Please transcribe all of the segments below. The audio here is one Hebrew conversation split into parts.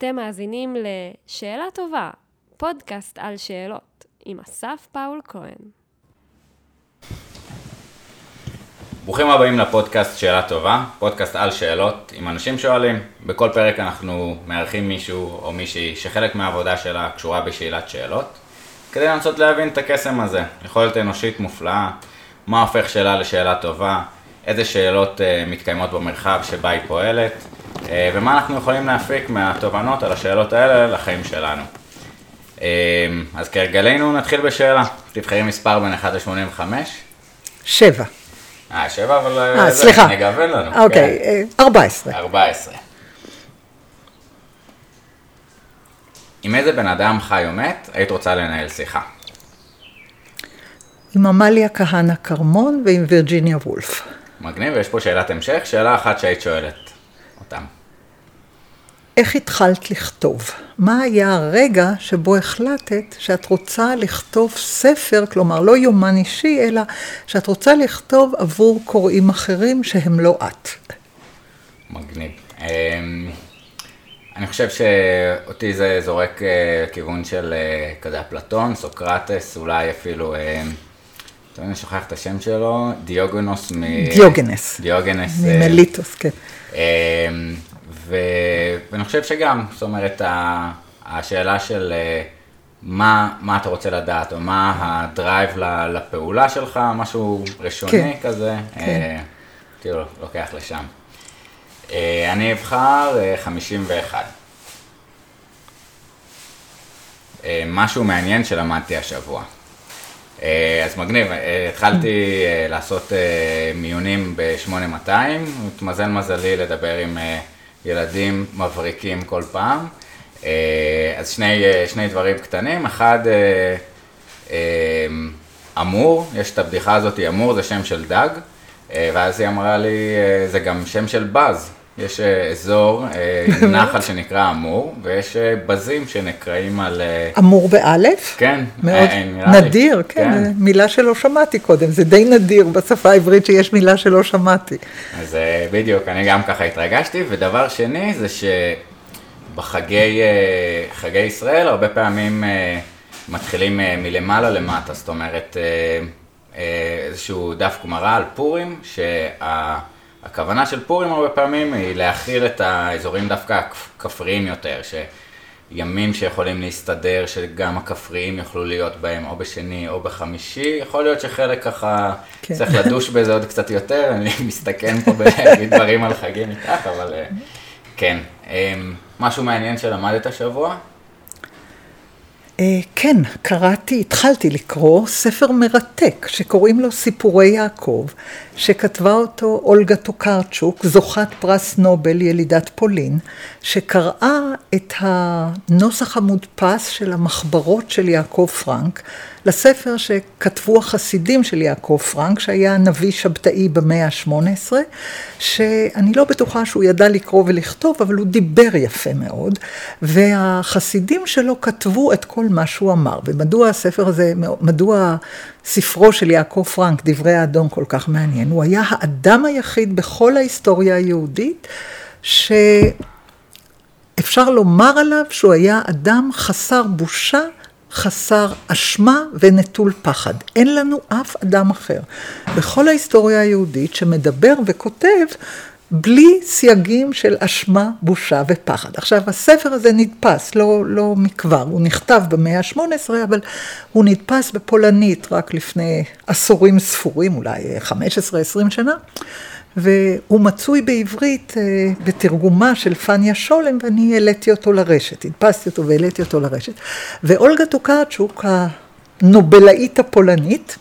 אתם מאזינים ל"שאלה טובה", פודקאסט על שאלות, עם אסף פאול כהן. ברוכים הבאים לפודקאסט שאלה טובה, פודקאסט על שאלות עם אנשים שואלים. בכל פרק אנחנו מארחים מישהו או מישהי שחלק מהעבודה שלה קשורה בשאלת שאלות, כדי לנסות להבין את הקסם הזה, יכולת אנושית מופלאה, מה הופך שאלה לשאלה טובה, איזה שאלות uh, מתקיימות במרחב שבה היא פועלת, uh, ומה אנחנו יכולים להפיק מהתובנות על השאלות האלה לחיים שלנו. Uh, אז כהרגלנו נתחיל בשאלה, תבחרי מספר בין 1 ל-85. שבע. אה, שבע, אבל אה, סליחה. נגוון לנו. אוקיי, כן. אה, 14. 14. עם איזה בן אדם חי או מת, היית רוצה לנהל שיחה? עם עמליה כהנא כרמון ועם וירג'יניה וולף. מגניב, ויש פה שאלת המשך, שאלה אחת שהיית שואלת אותם. איך התחלת לכתוב? מה היה הרגע שבו החלטת שאת רוצה לכתוב ספר, כלומר לא יומן אישי, אלא שאת רוצה לכתוב עבור קוראים אחרים שהם לא את? מגניב. אמ, אני חושב שאותי זה זורק אה, כיוון של אה, כזה אפלטון, סוקרטס, אולי אפילו, טוב, אני שוכח את השם שלו, דיוגנוס מ... דיוגנס. דיוגנס. אה, ממליטוס, כן. אמ, ו... ואני חושב שגם, זאת אומרת, השאלה של אה, מה, מה אתה רוצה לדעת, או מה הדרייב לפעולה שלך, משהו ראשוני כן, כזה, כן. אה, כאילו, לוקח לשם. אה, אני אבחר אה, 51. אה, משהו מעניין שלמדתי השבוע. אה, אז מגניב, אה, התחלתי אה, לעשות מיונים ב-8200, התמזל מזלי לדבר עם ילדים מבריקים כל פעם. אז שני, שני דברים קטנים, אחד, אמור, יש את הבדיחה הזאת, אמור זה שם של דג, ואז היא אמרה לי, זה גם שם של בז. יש אה, אזור, אה, נחל שנקרא אמור, ויש אה, בזים שנקראים על... אמור באלף? כן, מאוד. נדיר, כן, זו מילה שלא שמעתי קודם, זה די נדיר בשפה העברית שיש מילה שלא שמעתי. אז בדיוק, אני גם ככה התרגשתי, ודבר שני זה שבחגי חגי ישראל הרבה פעמים מתחילים מלמעלה למטה, זאת אומרת איזשהו דף גמרא על פורים, שהכוונה של פורים הרבה פעמים היא להכיל את האזורים דווקא הכפ- כפריים יותר, שימים שיכולים להסתדר, שגם הכפריים יוכלו להיות בהם או בשני או בחמישי, יכול להיות שחלק ככה כן. צריך לדוש בזה עוד קצת יותר, אני מסתכן פה בלהגיד דברים על חגים איתך, אבל אה, כן. אמ, משהו מעניין שלמדת השבוע? אה, כן, קראתי, התחלתי לקרוא ספר מרתק שקוראים לו סיפורי יעקב, שכתבה אותו אולגה טוקרצ'וק, זוכת פרס נובל, ילידת פולין, שקראה את הנוסח המודפס של המחברות של יעקב פרנק, לספר שכתבו החסידים של יעקב פרנק, שהיה נביא שבתאי במאה ה-18, שאני לא בטוחה שהוא ידע לקרוא ולכתוב, אבל הוא דיבר יפה מאוד, והחסידים שלו כתבו את כל מה שהוא אמר. ומדוע הספר הזה, מדוע ספרו של יעקב פרנק, דברי האדון, כל כך מעניין? הוא היה האדם היחיד בכל ההיסטוריה היהודית, ש... אפשר לומר עליו שהוא היה אדם חסר בושה, חסר אשמה ונטול פחד. אין לנו אף אדם אחר בכל ההיסטוריה היהודית שמדבר וכותב בלי סייגים של אשמה, בושה ופחד. עכשיו, הספר הזה נדפס, לא, לא מכבר, הוא נכתב במאה ה-18, אבל הוא נדפס בפולנית רק לפני עשורים ספורים, אולי 15-20 שנה. והוא מצוי בעברית אה, בתרגומה של פניה שולם, ואני העליתי אותו לרשת, הדפסתי אותו והעליתי אותו לרשת. ואולגה טוקרצ'וק, הנובלאית הפולנית,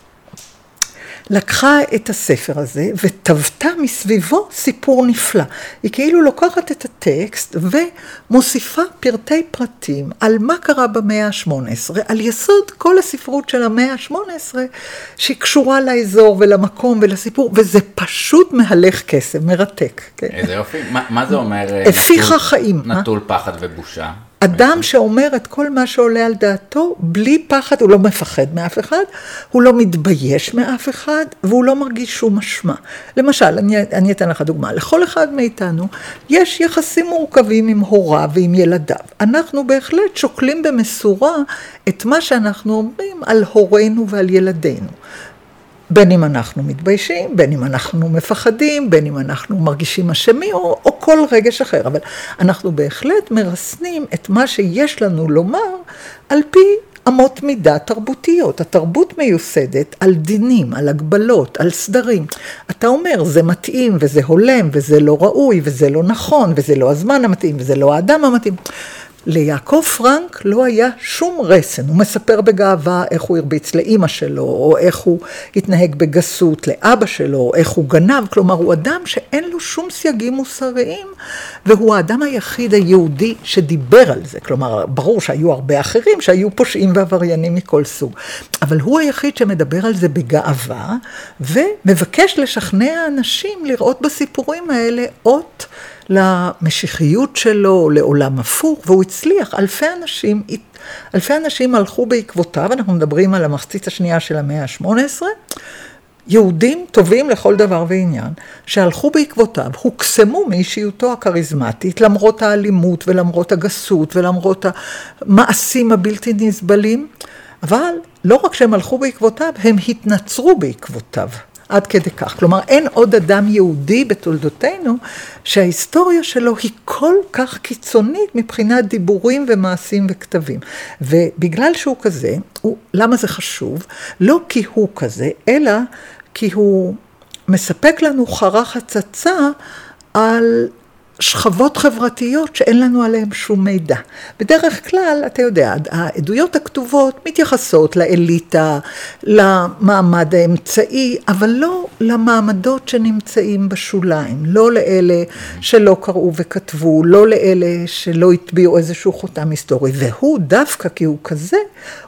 לקחה את הספר הזה וטבתה מסביבו סיפור נפלא. היא כאילו לוקחת את הטקסט ומוסיפה פרטי פרטים על מה קרה במאה ה-18, על יסוד כל הספרות של המאה ה-18 שהיא קשורה לאזור ולמקום ולסיפור, וזה פשוט מהלך קסם, מרתק. כן. איזה יופי. מה, מה זה אומר? אה, הפיחה חיים, אה? נטול פחד ובושה. אדם שאומר את כל מה שעולה על דעתו, בלי פחד, הוא לא מפחד מאף אחד, הוא לא מתבייש מאף אחד, והוא לא מרגיש שום אשמה. למשל, אני, אני אתן לך דוגמה, לכל אחד מאיתנו יש יחסים מורכבים עם הוריו ועם ילדיו. אנחנו בהחלט שוקלים במשורה את מה שאנחנו אומרים על הורינו ועל ילדינו. בין אם אנחנו מתביישים, בין אם אנחנו מפחדים, בין אם אנחנו מרגישים אשמים, או, או כל רגש אחר. אבל אנחנו בהחלט מרסנים את מה שיש לנו לומר על פי אמות מידה תרבותיות. התרבות מיוסדת על דינים, על הגבלות, על סדרים. אתה אומר, זה מתאים, וזה הולם, וזה לא ראוי, וזה לא נכון, וזה לא הזמן המתאים, וזה לא האדם המתאים. ליעקב פרנק לא היה שום רסן, הוא מספר בגאווה איך הוא הרביץ לאימא שלו, או איך הוא התנהג בגסות לאבא שלו, או איך הוא גנב, כלומר הוא אדם שאין לו שום סייגים מוסריים, והוא האדם היחיד היהודי שדיבר על זה, כלומר ברור שהיו הרבה אחרים שהיו פושעים ועבריינים מכל סוג, אבל הוא היחיד שמדבר על זה בגאווה, ומבקש לשכנע אנשים לראות בסיפורים האלה אות למשיחיות שלו, לעולם הפוך, והוא הצליח. אלפי אנשים, אלפי אנשים הלכו בעקבותיו, אנחנו מדברים על המחצית השנייה של המאה ה-18, יהודים טובים לכל דבר ועניין, שהלכו בעקבותיו, הוקסמו מאישיותו הכריזמטית, למרות האלימות ולמרות הגסות ולמרות המעשים הבלתי נסבלים, אבל לא רק שהם הלכו בעקבותיו, הם התנצרו בעקבותיו. עד כדי כך. כלומר, אין עוד אדם יהודי בתולדותינו שההיסטוריה שלו היא כל כך קיצונית מבחינת דיבורים ומעשים וכתבים. ובגלל שהוא כזה, הוא, למה זה חשוב? לא כי הוא כזה, אלא כי הוא מספק לנו חרך הצצה על שכבות חברתיות שאין לנו עליהן שום מידע. בדרך כלל, אתה יודע, העדויות הכתובות מתייחסות לאליטה, למעמד האמצעי, אבל לא למעמדות שנמצאים בשוליים, לא לאלה שלא קראו וכתבו, לא לאלה שלא הטביעו איזשהו חותם היסטורי. והוא, דווקא כי הוא כזה,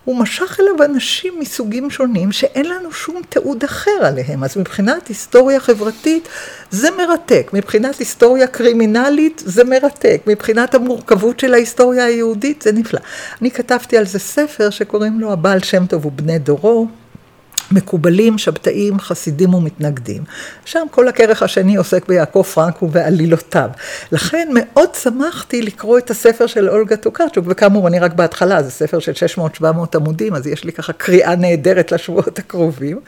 הוא משך אליו אנשים מסוגים שונים שאין לנו שום תיעוד אחר עליהם. אז מבחינת היסטוריה חברתית זה מרתק, מבחינת היסטוריה קרימינלית זה מרתק, מבחינת המורכבות של ההיסטוריה היהודית זה נפלא. אני כתבתי על זה ספר שקוראים לו הבעל שם טוב ובני דורו. מקובלים, שבתאים, חסידים ומתנגדים. שם כל הכרך השני עוסק ביעקב פרנק ובעלילותיו. לכן מאוד שמחתי לקרוא את הספר של אולגה טוקרצ'וק, וכאמור, אני רק בהתחלה, זה ספר של 600-700 עמודים, אז יש לי ככה קריאה נהדרת לשבועות הקרובים.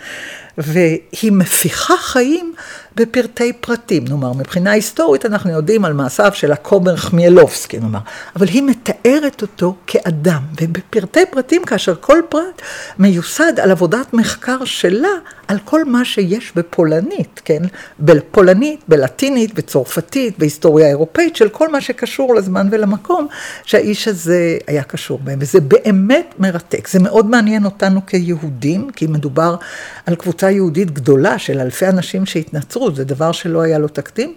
והיא מפיחה חיים בפרטי פרטים, נאמר, מבחינה היסטורית אנחנו יודעים על מעשיו של הכומר חמיאלובסקי, נאמר, אבל היא מתארת אותו כאדם, ובפרטי פרטים, כאשר כל פרט מיוסד על עבודת מחקר שלה, על כל מה שיש בפולנית, כן? בפולנית, בלטינית, בצרפתית, בהיסטוריה האירופאית, של כל מה שקשור לזמן ולמקום שהאיש הזה היה קשור בהם, וזה באמת מרתק. זה מאוד מעניין אותנו כיהודים, כי מדובר על קבוצה יהודית גדולה של אלפי אנשים שהתנצרו, זה דבר שלא היה לו תקדים.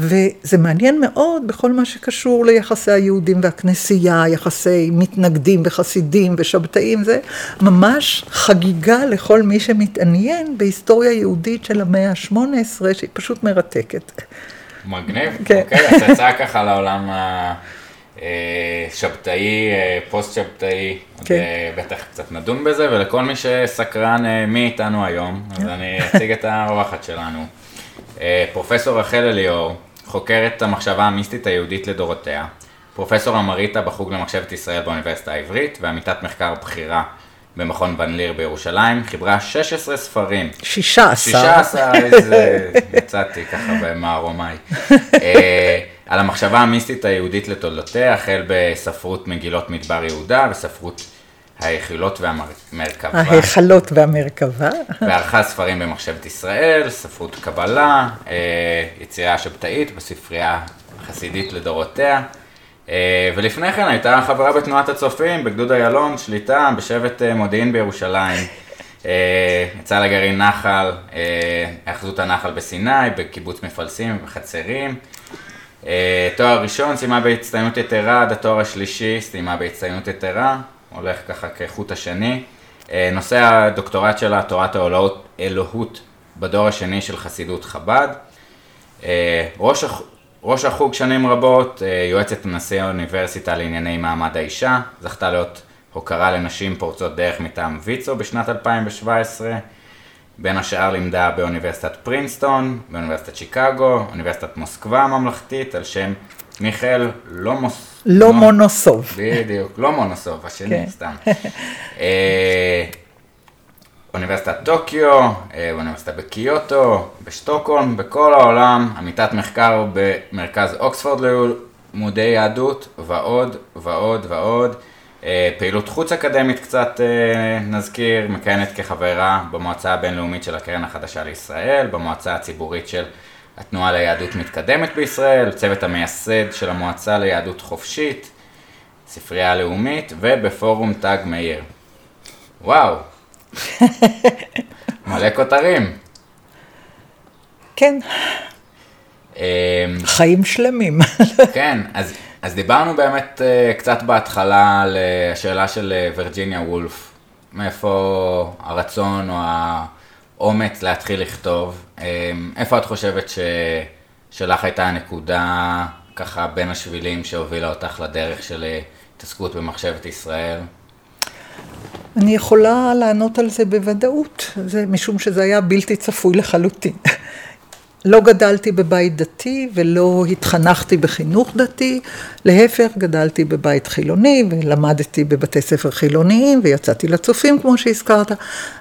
וזה מעניין מאוד בכל מה שקשור ליחסי היהודים והכנסייה, יחסי מתנגדים וחסידים ושבתאים, זה ממש חגיגה לכל מי שמתעניין בהיסטוריה יהודית של המאה ה-18, שהיא פשוט מרתקת. מגניב, כן. אוקיי, יצא ככה לעולם השבתאי, אה, פוסט-שבתאי, כן. בטח קצת נדון בזה, ולכל מי שסקרן אה, מי איתנו היום, אז אני אציג את האורחת שלנו. אה, פרופסור רחל אליאור, חוקרת המחשבה המיסטית היהודית לדורותיה, פרופסור אמריטה בחוג למחשבת ישראל באוניברסיטה העברית ועמיתת מחקר בכירה במכון ון ליר בירושלים, חיברה 16 ספרים. 16. 16, איזה, יצאתי ככה במערומיי. אה, על המחשבה המיסטית היהודית לתולדותיה, החל בספרות מגילות מדבר יהודה וספרות ההיכלות והמרכבה. ההיכלות והמרכבה. וערכה ספרים במחשבת ישראל, ספרות קבלה, אה, יצירה שבתאית בספרייה החסידית לדורותיה. אה, ולפני כן הייתה חברה בתנועת הצופים, בגדוד איילון, שליטה בשבט אה, מודיעין בירושלים. יצאה לגרעין נחל, היאחזות הנחל בסיני, בקיבוץ מפלסים ובחצרים. תואר ראשון, סיימה בהצטיינות יתרה, עד התואר השלישי, סיימה בהצטיינות יתרה. הולך ככה כחוט השני. אה, נושא הדוקטורט שלה, תורת האלוהות בדור השני של חסידות חב"ד. אה, ראש ראש החוג שנים רבות, אה, יועצת נשיא האוניברסיטה לענייני מעמד האישה, זכתה להיות הוקרה לנשים פורצות דרך מטעם ויצו בשנת 2017. בין השאר לימדה באוניברסיטת פרינסטון, באוניברסיטת שיקגו, אוניברסיטת מוסקבה הממלכתית, על שם מיכאל לומוס... לא מונוסוב. בדיוק, לא מונוסוב, השני כן. סתם. אה, אוניברסיטת טוקיו, אה, אוניברסיטה בקיוטו, בשטוקהולם, בכל העולם, עמיתת מחקר במרכז אוקספורד ללימודי יהדות, ועוד ועוד ועוד. אה, פעילות חוץ אקדמית קצת נזכיר, מכהנת כחברה במועצה הבינלאומית של הקרן החדשה לישראל, במועצה הציבורית של התנועה ליהדות מתקדמת בישראל, צוות המייסד של המועצה ליהדות חופשית, ספרייה הלאומית ובפורום תג מאיר. וואו, מלא כותרים. כן, אמ, חיים שלמים. כן, אז, אז דיברנו באמת אה, קצת בהתחלה על אה, השאלה של אה, וירג'יניה וולף, מאיפה הרצון או האומץ להתחיל לכתוב, אמ, איפה את חושבת ש, שלך הייתה הנקודה ככה בין השבילים שהובילה אותך לדרך של אה, התעסקות במחשבת ישראל? אני יכולה לענות על זה בוודאות, זה משום שזה היה בלתי צפוי לחלוטין. לא גדלתי בבית דתי ולא התחנכתי בחינוך דתי, להפך גדלתי בבית חילוני ולמדתי בבתי ספר חילוניים ויצאתי לצופים כמו שהזכרת,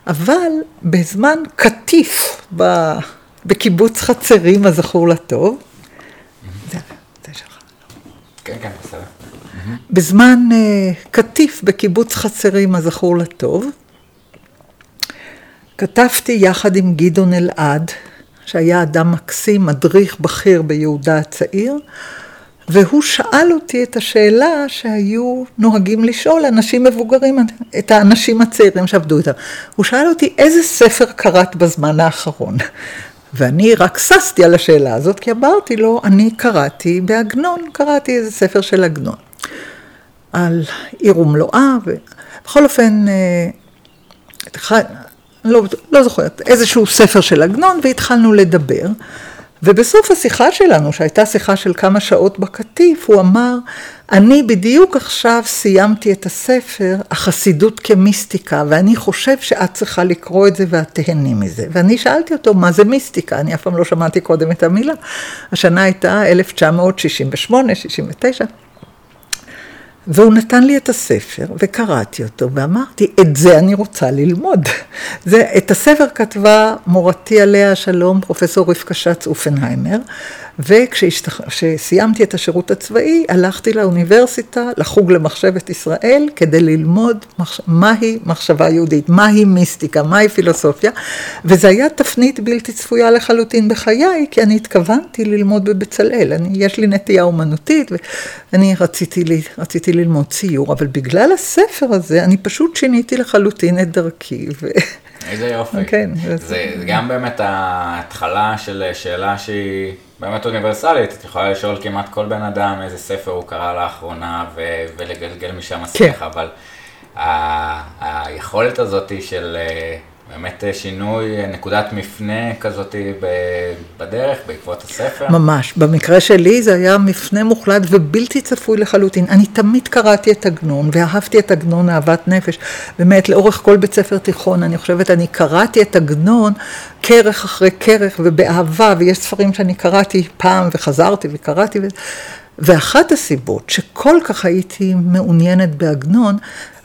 אבל בזמן קטיף ב- בקיבוץ חצרים הזכור לטוב, זה, זה שלך. כן, כן, בסדר. בזמן uh, קטיף בקיבוץ חצרים הזכור לטוב, כתבתי יחד עם גדעון אלעד, שהיה אדם מקסים, מדריך בכיר ביהודה הצעיר, והוא שאל אותי את השאלה שהיו נוהגים לשאול אנשים מבוגרים, את האנשים הצעירים שעבדו איתם. הוא שאל אותי, איזה ספר קראת בזמן האחרון? ואני רק ששתי על השאלה הזאת, כי אמרתי לו, אני קראתי בעגנון, קראתי איזה ספר של עגנון. על עיר ומלואה, ובכל אופן, אה, לא, לא זוכרת, איזשהו ספר של עגנון, והתחלנו לדבר. ובסוף השיחה שלנו, שהייתה שיחה של כמה שעות בקטיף, הוא אמר, אני בדיוק עכשיו סיימתי את הספר, החסידות כמיסטיקה, ואני חושב שאת צריכה לקרוא את זה ואת תהני מזה. ואני שאלתי אותו, מה זה מיסטיקה? אני אף פעם לא שמעתי קודם את המילה. השנה הייתה 1968, 69. והוא נתן לי את הספר, וקראתי אותו, ואמרתי, את זה אני רוצה ללמוד. זה, את הספר כתבה מורתי עליה השלום, פרופסור רבקה שץ אופנהיימר, וכשסיימתי את השירות הצבאי, הלכתי לאוניברסיטה, לחוג למחשבת ישראל, כדי ללמוד מחש... מהי מחשבה יהודית, מהי מיסטיקה, מהי פילוסופיה, וזה היה תפנית בלתי צפויה לחלוטין בחיי, כי אני התכוונתי ללמוד בבצלאל. אני, יש לי נטייה אומנותית, ואני רציתי, לי, רציתי ללמוד ציור, אבל בגלל הספר הזה, אני פשוט שיניתי לחלוטין את דרכי. ו... איזה יופי. כן. זה, זה גם באמת ההתחלה של שאלה שהיא באמת אוניברסלית. את יכולה לשאול כמעט כל בן אדם איזה ספר הוא קרא לאחרונה ו- ולגלגל משם השיח, כן. אבל ה- היכולת הזאת של אה, באמת שינוי, נקודת מפנה כזאת ב- בדרך בעקבות הספר. ממש. במקרה שלי זה היה מפנה מוחלט ובלתי צפוי לחלוטין. אני תמיד קראתי את עגנון, ואהבתי את עגנון אהבת נפש. באמת, לאורך כל בית ספר תיכון, אני חושבת, אני קראתי את עגנון כרך אחרי כרך ובאהבה, ויש ספרים שאני קראתי פעם וחזרתי וקראתי. ו... ואחת הסיבות שכל כך הייתי מעוניינת בעגנון,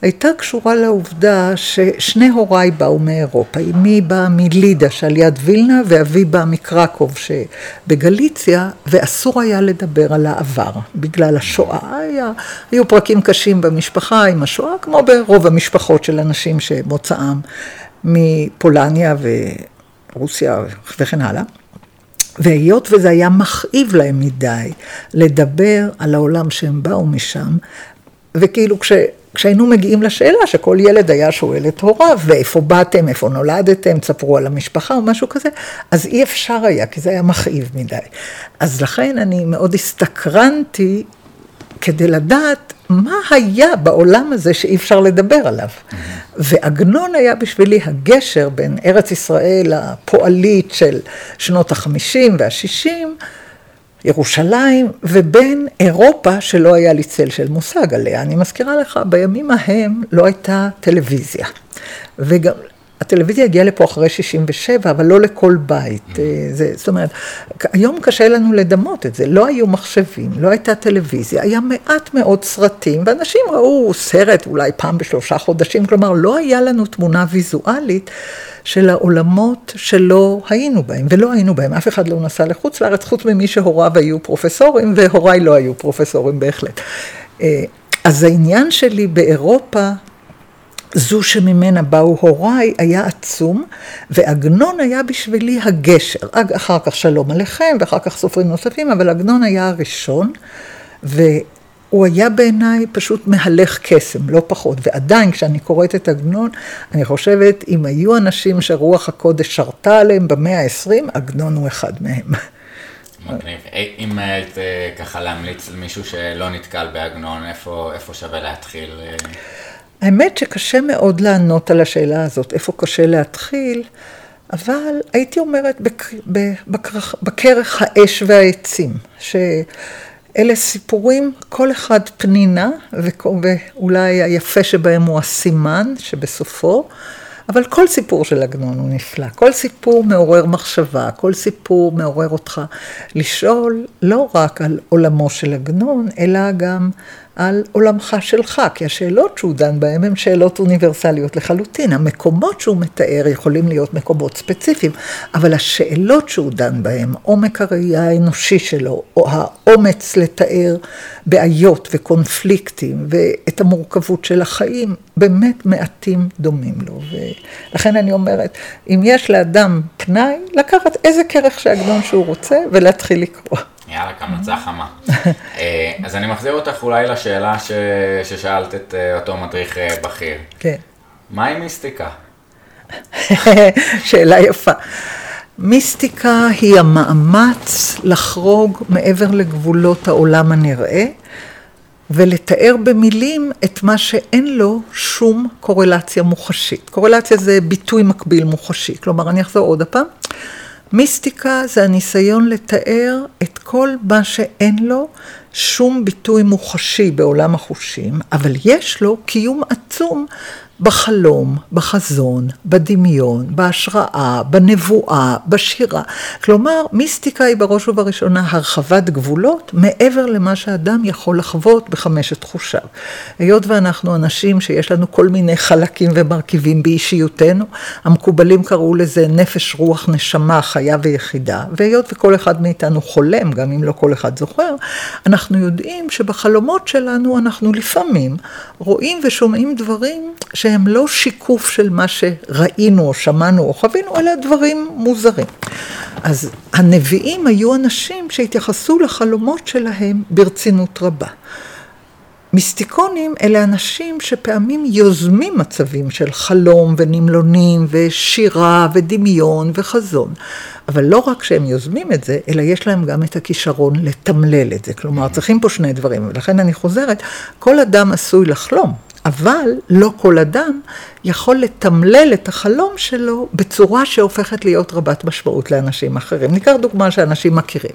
הייתה קשורה לעובדה ששני הוריי באו מאירופה. אמי באה מלידה שעל יד וילנה, ואבי בא מקרקוב שבגליציה, ואסור היה לדבר על העבר, בגלל השואה. היה, היו פרקים קשים במשפחה עם השואה, כמו ברוב המשפחות של אנשים שמוצאם מפולניה ורוסיה וכן הלאה. והיות וזה היה מכאיב להם מדי לדבר על העולם שהם באו משם, וכאילו כש, כשהיינו מגיעים לשאלה שכל ילד היה שואל את הוריו, ואיפה באתם, איפה נולדתם, תספרו על המשפחה או משהו כזה, אז אי אפשר היה, כי זה היה מכאיב מדי. אז לכן אני מאוד הסתקרנתי כדי לדעת מה היה בעולם הזה שאי אפשר לדבר עליו. ועגנון היה בשבילי הגשר בין ארץ ישראל הפועלית של שנות החמישים והשישים, ירושלים, ובין אירופה שלא היה לי צל של מושג עליה. אני מזכירה לך, בימים ההם לא הייתה טלוויזיה. וגם הטלוויזיה הגיעה לפה אחרי 67, אבל לא לכל בית. אה, זה, זאת אומרת, היום קשה לנו לדמות את זה. לא היו מחשבים, לא הייתה טלוויזיה, היה מעט מאוד סרטים, ואנשים ראו סרט אולי פעם בשלושה חודשים, כלומר, לא היה לנו תמונה ויזואלית של העולמות שלא היינו בהם, ולא היינו בהם. אף אחד לא נסע לחוץ לארץ, חוץ ממי שהוריו היו פרופסורים, והוריי לא היו פרופסורים בהחלט. אה, אז העניין שלי באירופה, זו שממנה באו הוריי היה עצום, ועגנון היה בשבילי הגשר. אחר כך שלום עליכם, ואחר כך סופרים נוספים, אבל עגנון היה הראשון, והוא היה בעיניי פשוט מהלך קסם, לא פחות. ועדיין, כשאני קוראת את עגנון, אני חושבת, אם היו אנשים שרוח הקודש שרתה עליהם במאה ה-20, עגנון הוא אחד מהם. מגניב. אם היית אה, ככה להמליץ למישהו שלא נתקל בעגנון, איפה, איפה שווה להתחיל? האמת שקשה מאוד לענות על השאלה הזאת, איפה קשה להתחיל, אבל הייתי אומרת בכרך האש והעצים, שאלה סיפורים, כל אחד פנינה, ואולי היפה שבהם הוא הסימן שבסופו, אבל כל סיפור של עגנון הוא נפלא, כל סיפור מעורר מחשבה, כל סיפור מעורר אותך לשאול לא רק על עולמו של עגנון, אלא גם על עולמך שלך, כי השאלות שהוא דן בהן הן שאלות אוניברסליות לחלוטין. המקומות שהוא מתאר יכולים להיות מקומות ספציפיים, אבל השאלות שהוא דן בהן, עומק הראייה האנושי שלו, או האומץ לתאר בעיות וקונפליקטים, ואת המורכבות של החיים, באמת מעטים דומים לו. ולכן אני אומרת, אם יש לאדם פנאי, לקחת איזה כרך שעגנון שהוא רוצה ולהתחיל לקרוא. יאללה, כמלצה חמה. אה, אז אני מחזיר אותך אולי לשאלה ש... ששאלת את אה, אותו מדריך אה, בכיר. כן. מהי מיסטיקה? שאלה יפה. מיסטיקה היא המאמץ לחרוג מעבר לגבולות העולם הנראה ולתאר במילים את מה שאין לו שום קורלציה מוחשית. קורלציה זה ביטוי מקביל מוחשי. כלומר, אני אחזור עוד הפעם. מיסטיקה זה הניסיון לתאר את כל מה שאין לו שום ביטוי מוחשי בעולם החושים, אבל יש לו קיום עצום בחלום, בחזון, בדמיון, בהשראה, בנבואה, בשירה. כלומר, מיסטיקה היא בראש ובראשונה הרחבת גבולות מעבר למה שאדם יכול לחוות בחמשת חושיו. היות ואנחנו אנשים שיש לנו כל מיני חלקים ומרכיבים באישיותנו, המקובלים קראו לזה נפש, רוח, נשמה, חיה ויחידה, והיות וכל אחד מאיתנו חולם, גם אם לא כל אחד זוכר, אנחנו יודעים שבחלומות שלנו אנחנו לפעמים רואים ושומעים דברים שהם לא שיקוף של מה שראינו או שמענו או חווינו, אלא דברים מוזרים. אז הנביאים היו אנשים שהתייחסו לחלומות שלהם ברצינות רבה. מיסטיקונים אלה אנשים שפעמים יוזמים מצבים של חלום ונמלונים ושירה ודמיון וחזון. אבל לא רק שהם יוזמים את זה, אלא יש להם גם את הכישרון לתמלל את זה. כלומר, צריכים פה שני דברים, ולכן אני חוזרת, כל אדם עשוי לחלום. אבל לא כל אדם יכול לתמלל את החלום שלו בצורה שהופכת להיות רבת משמעות לאנשים אחרים. ניקח דוגמה שאנשים מכירים.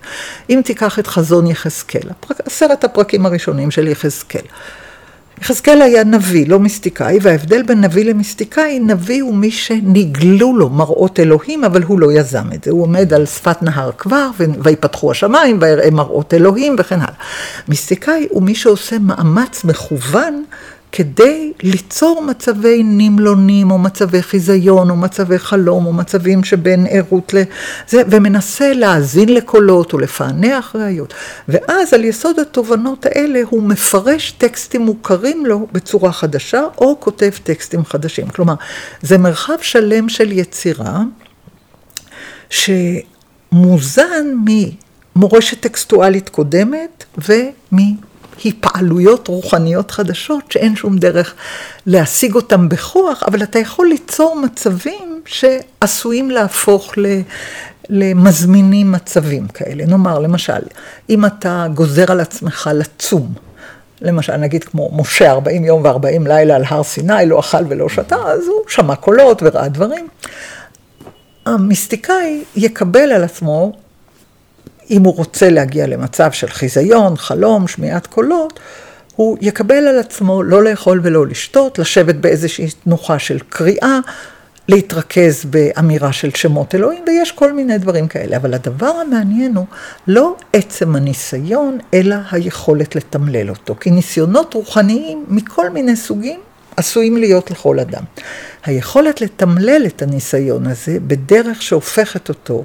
אם תיקח את חזון יחזקאל, עשרת הפרקים הראשונים של יחזקאל. יחזקאל היה נביא, לא מיסטיקאי, וההבדל בין נביא למיסטיקאי, נביא הוא מי שנגלו לו מראות אלוהים, אבל הוא לא יזם את זה. הוא עומד על שפת נהר כבר, ויפתחו השמיים, ויראה מראות אלוהים וכן הלאה. מיסטיקאי הוא מי שעושה מאמץ מכוון כדי ליצור מצבי נמלונים, או מצבי חיזיון, או מצבי חלום, או מצבים שבין ערות לזה, ומנסה להאזין לקולות, או לפענח ראיות. ואז על יסוד התובנות האלה הוא מפרש טקסטים מוכרים לו בצורה חדשה, או כותב טקסטים חדשים. כלומר, זה מרחב שלם של יצירה, שמוזן ממורשת טקסטואלית קודמת, ומ... היפעלויות רוחניות חדשות שאין שום דרך להשיג אותן בכוח, אבל אתה יכול ליצור מצבים שעשויים להפוך ל... למזמינים מצבים כאלה. נאמר, למשל, אם אתה גוזר על עצמך לצום, למשל, נגיד כמו משה 40 יום ו-40 לילה על הר סיני, לא אכל ולא שתה, אז הוא שמע קולות וראה דברים. המיסטיקאי יקבל על עצמו אם הוא רוצה להגיע למצב של חיזיון, חלום, שמיעת קולות, הוא יקבל על עצמו לא לאכול ולא לשתות, לשבת באיזושהי תנוחה של קריאה, להתרכז באמירה של שמות אלוהים, ויש כל מיני דברים כאלה. אבל הדבר המעניין הוא לא עצם הניסיון, אלא היכולת לתמלל אותו. כי ניסיונות רוחניים מכל מיני סוגים עשויים להיות לכל אדם. היכולת לתמלל את הניסיון הזה בדרך שהופכת אותו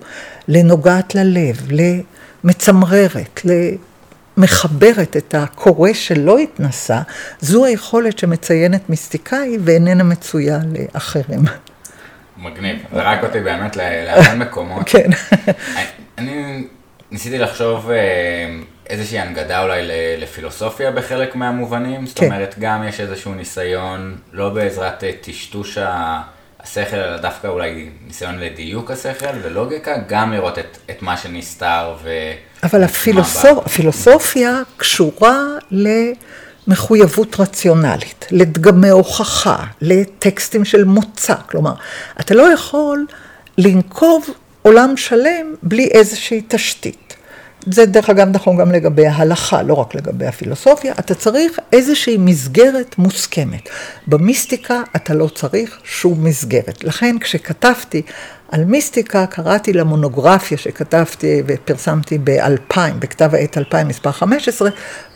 לנוגעת ללב, למצמררת, למחברת את הקורא שלא התנסה, זו היכולת שמציינת מיסטיקאי ואיננה מצויה לאחרים. מגניב, זרק אותי באמת להמון מקומות. כן. אני ניסיתי לחשוב אה, איזושהי הנגדה אולי לפילוסופיה בחלק מהמובנים, זאת כן. אומרת גם יש איזשהו ניסיון, לא בעזרת אה, טשטוש השכל, אלא דווקא אולי ניסיון לדיוק השכל ולוגיקה, גם לראות את, את מה שנסתר ו... אבל הפילוסופ... הפילוסופיה קשורה למחויבות רציונלית, לדגמי הוכחה, לטקסטים של מוצא, כלומר, אתה לא יכול לנקוב עולם שלם בלי איזושהי תשתית. זה דרך אגב נכון גם לגבי ההלכה, לא רק לגבי הפילוסופיה, אתה צריך איזושהי מסגרת מוסכמת. במיסטיקה אתה לא צריך שום מסגרת. לכן כשכתבתי על מיסטיקה, קראתי למונוגרפיה שכתבתי ופרסמתי ב-2000, בכתב העת 2000 מספר 15,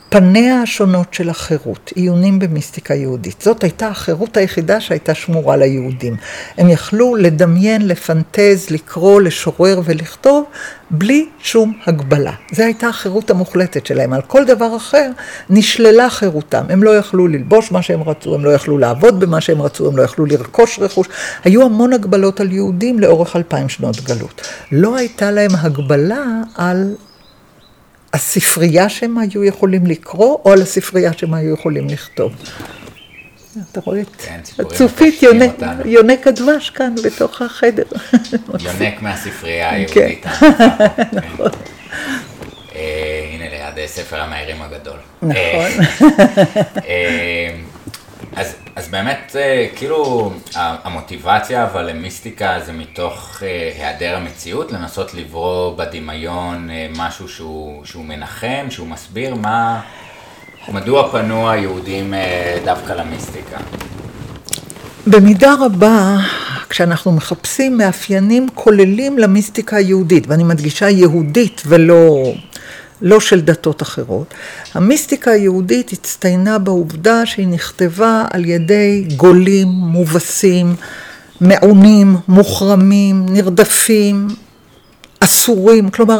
פניה השונות של החירות, עיונים במיסטיקה יהודית. זאת הייתה החירות היחידה שהייתה שמורה ליהודים. הם יכלו לדמיין, לפנטז, לקרוא, לשורר ולכתוב, בלי שום הגבלה. זו הייתה החירות המוחלטת שלהם. על כל דבר אחר נשללה חירותם. הם לא יכלו ללבוש מה שהם רצו, הם לא יכלו לעבוד במה שהם רצו, הם לא יכלו לרכוש רכוש. היו המון הגבלות על יהודים לאורך אלפיים שנות גלות. לא הייתה להם הגבלה על הספרייה שהם היו יכולים לקרוא, או על הספרייה שהם היו יכולים לכתוב. אתה רואה את כן, הצופית יונק הדבש כאן בתוך החדר. יונק מהספרייה היהודית. כן. נכון. אה, הנה ליד ספר המאיירים הגדול. נכון. אז, אז באמת, אה, כאילו, המוטיבציה אבל למיסטיקה זה מתוך אה, היעדר המציאות, לנסות לברוא בדמיון אה, משהו שהוא, שהוא מנחם, שהוא מסביר מה, מדוע פנו היהודים דווקא למיסטיקה. במידה רבה, כשאנחנו מחפשים מאפיינים כוללים למיסטיקה היהודית, ואני מדגישה יהודית ולא לא של דתות אחרות. המיסטיקה היהודית הצטיינה בעובדה שהיא נכתבה על ידי גולים, מובסים, מעונים, מוחרמים, נרדפים, אסורים, כלומר,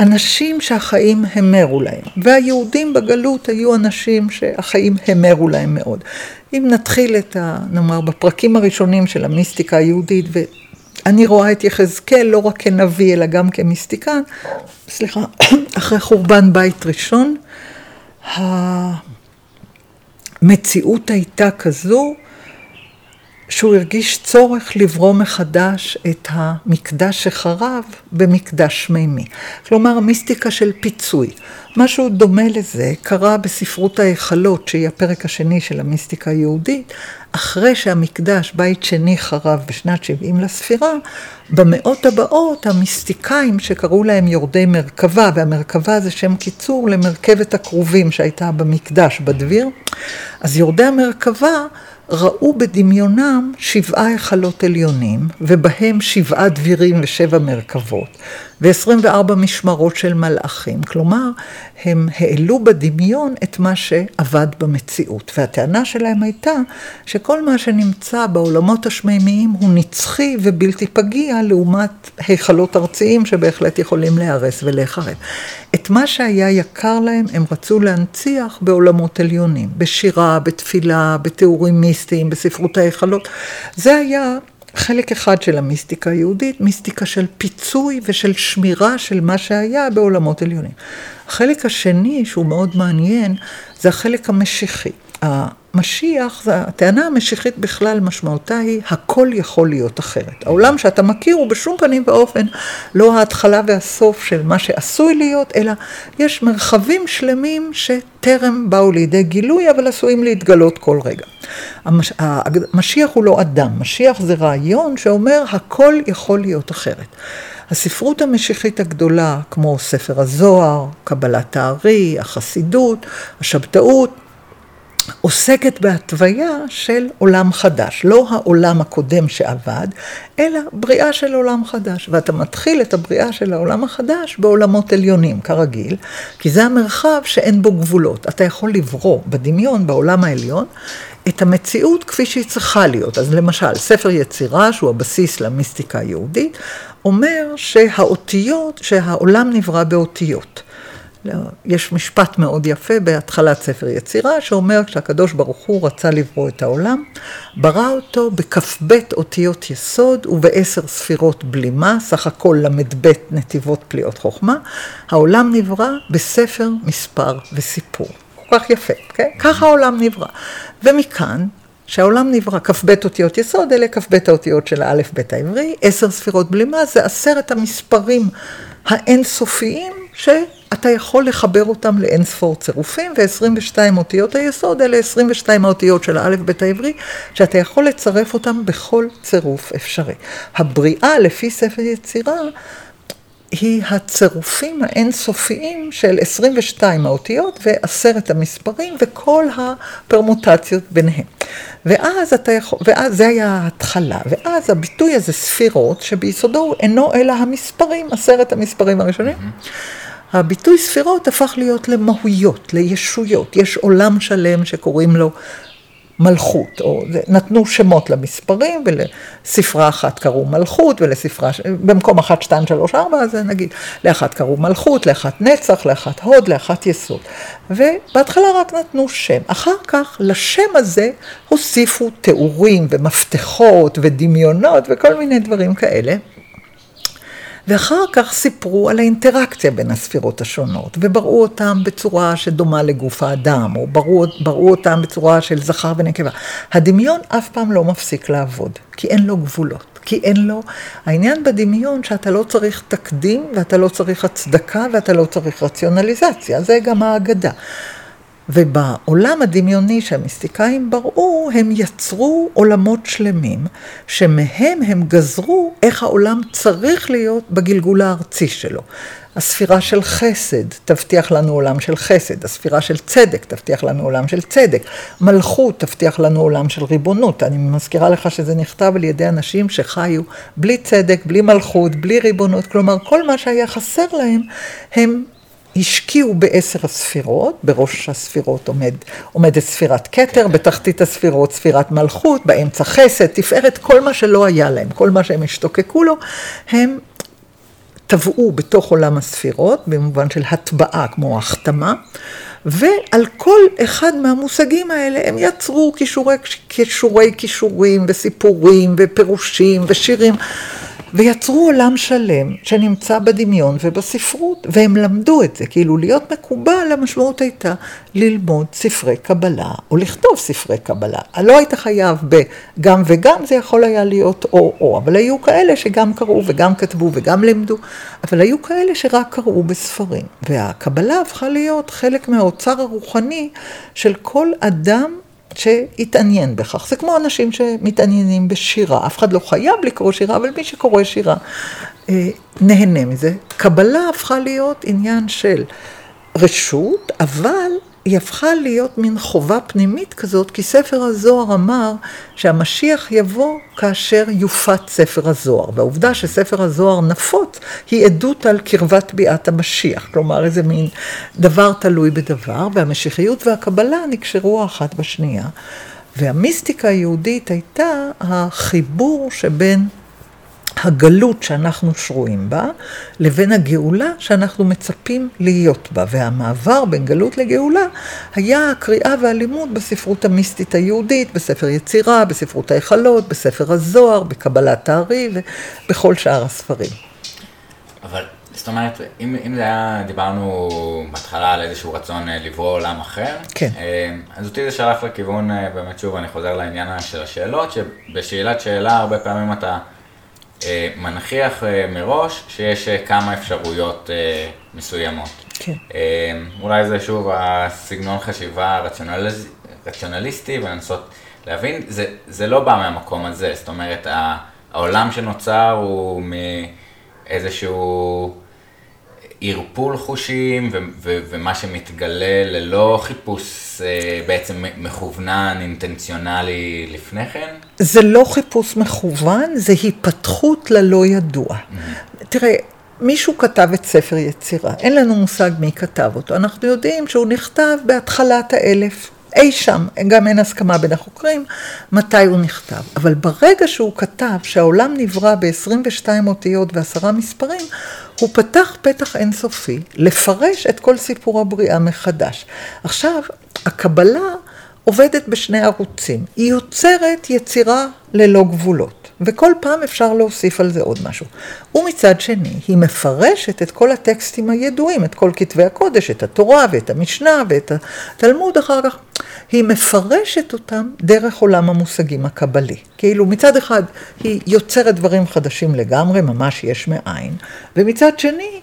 אנשים שהחיים המרו להם. והיהודים בגלות היו אנשים שהחיים המרו להם מאוד. אם נתחיל את ה... נאמר, בפרקים הראשונים של המיסטיקה היהודית, אני רואה את יחזקאל לא רק כנביא, אלא גם כמיסטיקן. סליחה, אחרי חורבן בית ראשון, המציאות הייתה כזו שהוא הרגיש צורך לברוא מחדש את המקדש שחרב במקדש מימי. כלומר, מיסטיקה של פיצוי. משהו דומה לזה קרה בספרות ההיכלות, שהיא הפרק השני של המיסטיקה היהודית, אחרי שהמקדש, בית שני, חרב בשנת 70 לספירה, במאות הבאות המיסטיקאים שקראו להם יורדי מרכבה, והמרכבה זה שם קיצור למרכבת הכרובים שהייתה במקדש בדביר, אז יורדי המרכבה ראו בדמיונם שבעה היכלות עליונים, ובהם שבעה דבירים ושבע מרכבות, ו-24 משמרות של מלאכים. כלומר, הם העלו בדמיון את מה שעבד במציאות. והטענה שלהם הייתה שכל מה שנמצא בעולמות השמימיים הוא נצחי ובלתי פגיע לעומת היכלות ארציים שבהחלט יכולים להיהרס ולהיחרב. את מה שהיה יקר להם הם רצו להנציח בעולמות עליונים, בשירה, בתפילה, בתיאורים מיסטיים, בספרות ההיכלות. זה היה חלק אחד של המיסטיקה היהודית, מיסטיקה של פיצוי ושל שמירה של מה שהיה בעולמות עליונים. החלק השני, שהוא מאוד מעניין, זה החלק המשיחי. המשיח, הטענה המשיחית בכלל משמעותה היא, הכל יכול להיות אחרת. העולם שאתה מכיר הוא בשום פנים ואופן לא ההתחלה והסוף של מה שעשוי להיות, אלא יש מרחבים שלמים שטרם באו לידי גילוי, אבל עשויים להתגלות כל רגע. המש... המשיח הוא לא אדם, משיח זה רעיון שאומר, הכל יכול להיות אחרת. הספרות המשיחית הגדולה, כמו ספר הזוהר, קבלת הארי, החסידות, השבתאות, עוסקת בהתוויה של עולם חדש, לא העולם הקודם שעבד, אלא בריאה של עולם חדש. ואתה מתחיל את הבריאה של העולם החדש בעולמות עליונים, כרגיל, כי זה המרחב שאין בו גבולות. אתה יכול לברוא בדמיון, בעולם העליון, את המציאות כפי שהיא צריכה להיות. אז למשל, ספר יצירה, שהוא הבסיס למיסטיקה היהודית, אומר שהאותיות, שהעולם נברא באותיות. לא, יש משפט מאוד יפה בהתחלת ספר יצירה, שאומר כשהקדוש ברוך הוא רצה לברוא את העולם, ברא אותו בכ"ב אותיות יסוד ובעשר ספירות בלימה, סך הכל ל"ב נתיבות פליאות חוכמה, העולם נברא בספר, מספר וסיפור. כל כך יפה, כן? ככה העולם נברא. ומכאן, שהעולם נברא כ"ב אותיות יסוד, אלה כ"ב האותיות של האלף-בית העברי, עשר ספירות בלימה, זה עשרת המספרים האינסופיים שאתה יכול לחבר אותם לאין ספור צירופים, ו-22 אותיות היסוד, אלה 22 האותיות של האלף-בית העברי, שאתה יכול לצרף אותם בכל צירוף אפשרי. הבריאה, לפי ספר יצירה, היא הצירופים האינסופיים של 22 האותיות ועשרת המספרים וכל הפרמוטציות ביניהם. ואז אתה יכול, ואז זה היה ההתחלה, ואז הביטוי הזה ספירות, שביסודו אינו אלא המספרים, עשרת המספרים הראשונים. Mm-hmm. הביטוי ספירות הפך להיות למהויות, לישויות. יש עולם שלם שקוראים לו מלכות, או נתנו שמות למספרים, ולספרה אחת קראו מלכות, ולספרה, במקום אחת, שתיים, שלוש, ארבע, אז נגיד, לאחת קראו מלכות, לאחת נצח, לאחת הוד, לאחת יסוד. ובהתחלה רק נתנו שם. אחר כך, לשם הזה הוסיפו תיאורים ומפתחות ודמיונות וכל מיני דברים כאלה. ואחר כך סיפרו על האינטראקציה בין הספירות השונות, ובראו אותם בצורה שדומה לגוף האדם, או בראו, בראו אותם בצורה של זכר ונקבה. הדמיון אף פעם לא מפסיק לעבוד, כי אין לו גבולות. כי אין לו, העניין בדמיון שאתה לא צריך תקדים, ואתה לא צריך הצדקה, ואתה לא צריך רציונליזציה, זה גם האגדה. ובעולם הדמיוני שהמיסטיקאים בראו, הם יצרו עולמות שלמים, שמהם הם גזרו איך העולם צריך להיות בגלגול הארצי שלו. הספירה של חסד תבטיח לנו עולם של חסד, הספירה של צדק תבטיח לנו עולם של צדק, מלכות תבטיח לנו עולם של ריבונות. אני מזכירה לך שזה נכתב על ידי אנשים שחיו בלי צדק, בלי מלכות, בלי ריבונות, כלומר כל מה שהיה חסר להם, הם השקיעו בעשר הספירות, בראש הספירות עומד, עומדת ספירת כתר, בתחתית הספירות ספירת מלכות, באמצע חסד, תפארת, כל מה שלא היה להם, כל מה שהם השתוקקו לו, הם טבעו בתוך עולם הספירות, במובן של הטבעה כמו החתמה, ועל כל אחד מהמושגים האלה הם יצרו כישורי, כישורי כישורים וסיפורים ופירושים ושירים. ויצרו עולם שלם שנמצא בדמיון ובספרות, והם למדו את זה, כאילו להיות מקובל, המשמעות הייתה ללמוד ספרי קבלה, או לכתוב ספרי קבלה. לא היית חייב בגם וגם, זה יכול היה להיות או-או, אבל היו כאלה שגם קראו וגם כתבו וגם לימדו, אבל היו כאלה שרק קראו בספרים. והקבלה הפכה להיות חלק מהאוצר הרוחני של כל אדם שהתעניין בכך. זה כמו אנשים שמתעניינים בשירה, אף אחד לא חייב לקרוא שירה, אבל מי שקורא שירה אה, נהנה מזה. קבלה הפכה להיות עניין של רשות, אבל היא הפכה להיות מין חובה פנימית כזאת, כי ספר הזוהר אמר שהמשיח יבוא כאשר יופץ ספר הזוהר. והעובדה שספר הזוהר נפוץ היא עדות על קרבת ביאת המשיח. כלומר, איזה מין דבר תלוי בדבר, והמשיחיות והקבלה נקשרו אחת בשנייה. והמיסטיקה היהודית הייתה החיבור שבין הגלות שאנחנו שרויים בה, לבין הגאולה שאנחנו מצפים להיות בה. והמעבר בין גלות לגאולה היה הקריאה והלימוד בספרות המיסטית היהודית, בספר יצירה, בספרות ההיכלות, בספר הזוהר, בקבלת הארי ובכל שאר הספרים. אבל זאת אומרת, אם, אם זה היה, דיברנו בהתחלה על איזשהו רצון אה, לברוא עולם אחר, כן. אה, אז אותי זה שלח לכיוון, אה, באמת שוב, אני חוזר לעניין של השאלות, שבשאלת שאלה הרבה פעמים אתה מנכיח אה, מראש שיש אה, כמה אפשרויות מסוימות. כן. אולי זה שוב הסגנון חשיבה הרציונליז... רציונליסטי ולנסות להבין, זה, זה לא בא מהמקום הזה, זאת אומרת העולם שנוצר הוא מ... ערפול חושים ו- ו- ומה שמתגלה ללא חיפוש אה, בעצם מכוונן, אינטנציונלי לפני כן? זה לא חיפוש מכוון, זה היפתחות ללא ידוע. Mm-hmm. תראה, מישהו כתב את ספר יצירה, אין לנו מושג מי כתב אותו. אנחנו יודעים שהוא נכתב בהתחלת האלף. אי שם, גם אין הסכמה בין החוקרים, מתי הוא נכתב. אבל ברגע שהוא כתב שהעולם נברא ב-22 אותיות ועשרה מספרים, הוא פתח פתח אינסופי לפרש את כל סיפור הבריאה מחדש. עכשיו, הקבלה עובדת בשני ערוצים. היא יוצרת יצירה ללא גבולות. וכל פעם אפשר להוסיף על זה עוד משהו. ומצד שני, היא מפרשת את כל הטקסטים הידועים, את כל כתבי הקודש, את התורה ואת המשנה ואת התלמוד אחר כך. היא מפרשת אותם דרך עולם המושגים הקבלי. כאילו מצד אחד היא יוצרת דברים חדשים לגמרי, ממש יש מאין, ומצד שני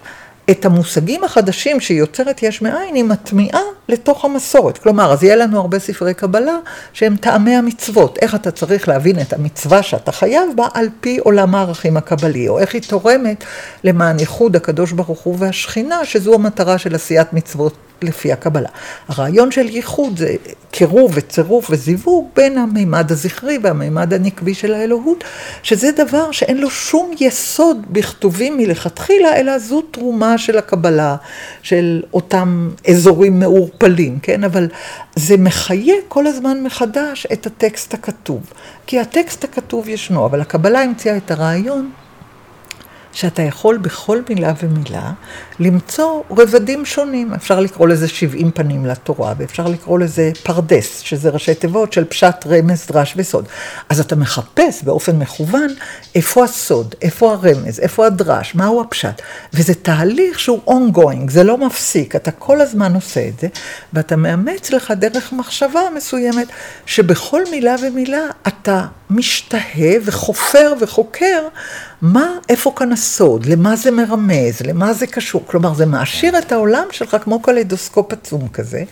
את המושגים החדשים שהיא יוצרת יש מאין, היא מטמיעה לתוך המסורת. כלומר, אז יהיה לנו הרבה ספרי קבלה שהם טעמי המצוות. איך אתה צריך להבין את המצווה שאתה חייב בה על פי עולם הערכים הקבלי, או איך היא תורמת למען ייחוד הקדוש ברוך הוא והשכינה, שזו המטרה של עשיית מצוות לפי הקבלה. הרעיון של ייחוד זה קירוב וצירוף וזיווג בין המימד הזכרי והמימד הנקבי של האלוהות, שזה דבר שאין לו שום יסוד בכתובים מלכתחילה, אלא זו תרומה של הקבלה, של אותם אזורים מעורפלים, כן? אבל זה מחיה כל הזמן מחדש את הטקסט הכתוב. כי הטקסט הכתוב ישנו, אבל הקבלה המציאה את הרעיון שאתה יכול בכל מילה ומילה למצוא רבדים שונים. אפשר לקרוא לזה 70 פנים לתורה, ואפשר לקרוא לזה פרדס, שזה ראשי תיבות של פשט, רמז, דרש וסוד. אז אתה מחפש באופן מכוון איפה הסוד, איפה הרמז, איפה הדרש, מהו הפשט. וזה תהליך שהוא ongoing, זה לא מפסיק, אתה כל הזמן עושה את זה, ואתה מאמץ לך דרך מחשבה מסוימת, שבכל מילה ומילה אתה משתהה וחופר וחוקר מה, איפה כאן הסוד, למה זה מרמז, למה זה קשור. כלומר, זה מעשיר את העולם שלך כמו קלידוסקופ עצום כזה,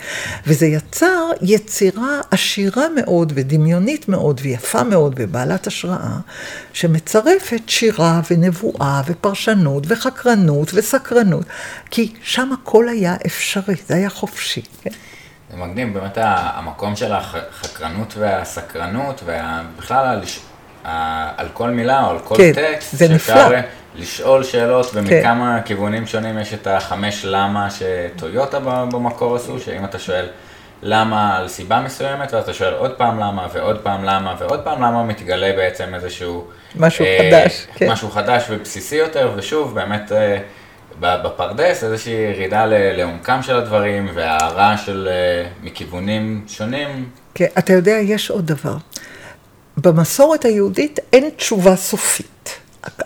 וזה יצר יצירה עשירה מאוד ודמיונית מאוד ויפה מאוד ובעלת השראה, שמצרפת שירה ונבואה ופרשנות וחקרנות וסקרנות, כי שם הכל היה אפשרי, זה היה חופשי. כן? זה מגניב, באמת המקום של החקרנות והסקרנות, ובכלל על כל מילה או על כל כן, טקסט, זה נפלא. לשאול שאלות, ומכמה כן. כיוונים שונים יש את החמש למה שטויוטה במקור עשו, שאם אתה שואל למה על סיבה מסוימת, ואז אתה שואל עוד פעם למה, ועוד פעם למה, ועוד פעם למה, מתגלה בעצם איזשהו... משהו אה, חדש, כן. משהו חדש ובסיסי יותר, ושוב, באמת... אה, בפרדס איזושהי ירידה לעומקם של הדברים והערה של אה, מכיוונים שונים. כן, אתה יודע, יש עוד דבר. במסורת היהודית אין תשובה סופית.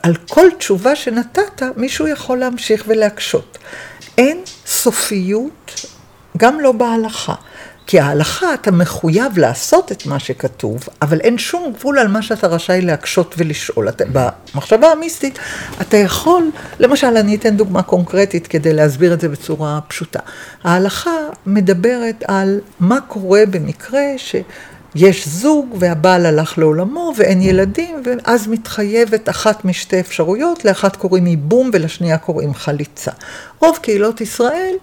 על כל תשובה שנתת, מישהו יכול להמשיך ולהקשות. אין סופיות, גם לא בהלכה. כי ההלכה, אתה מחויב לעשות את מה שכתוב, אבל אין שום גבול על מה שאתה רשאי להקשות ולשאול. אתה, במחשבה המיסטית, אתה יכול, למשל, אני אתן דוגמה קונקרטית כדי להסביר את זה בצורה פשוטה. ההלכה מדברת על מה קורה במקרה ש... יש זוג והבעל הלך לעולמו ואין ילדים, ואז מתחייבת אחת משתי אפשרויות, לאחת קוראים ייבום ולשנייה קוראים חליצה. רוב קהילות ישראל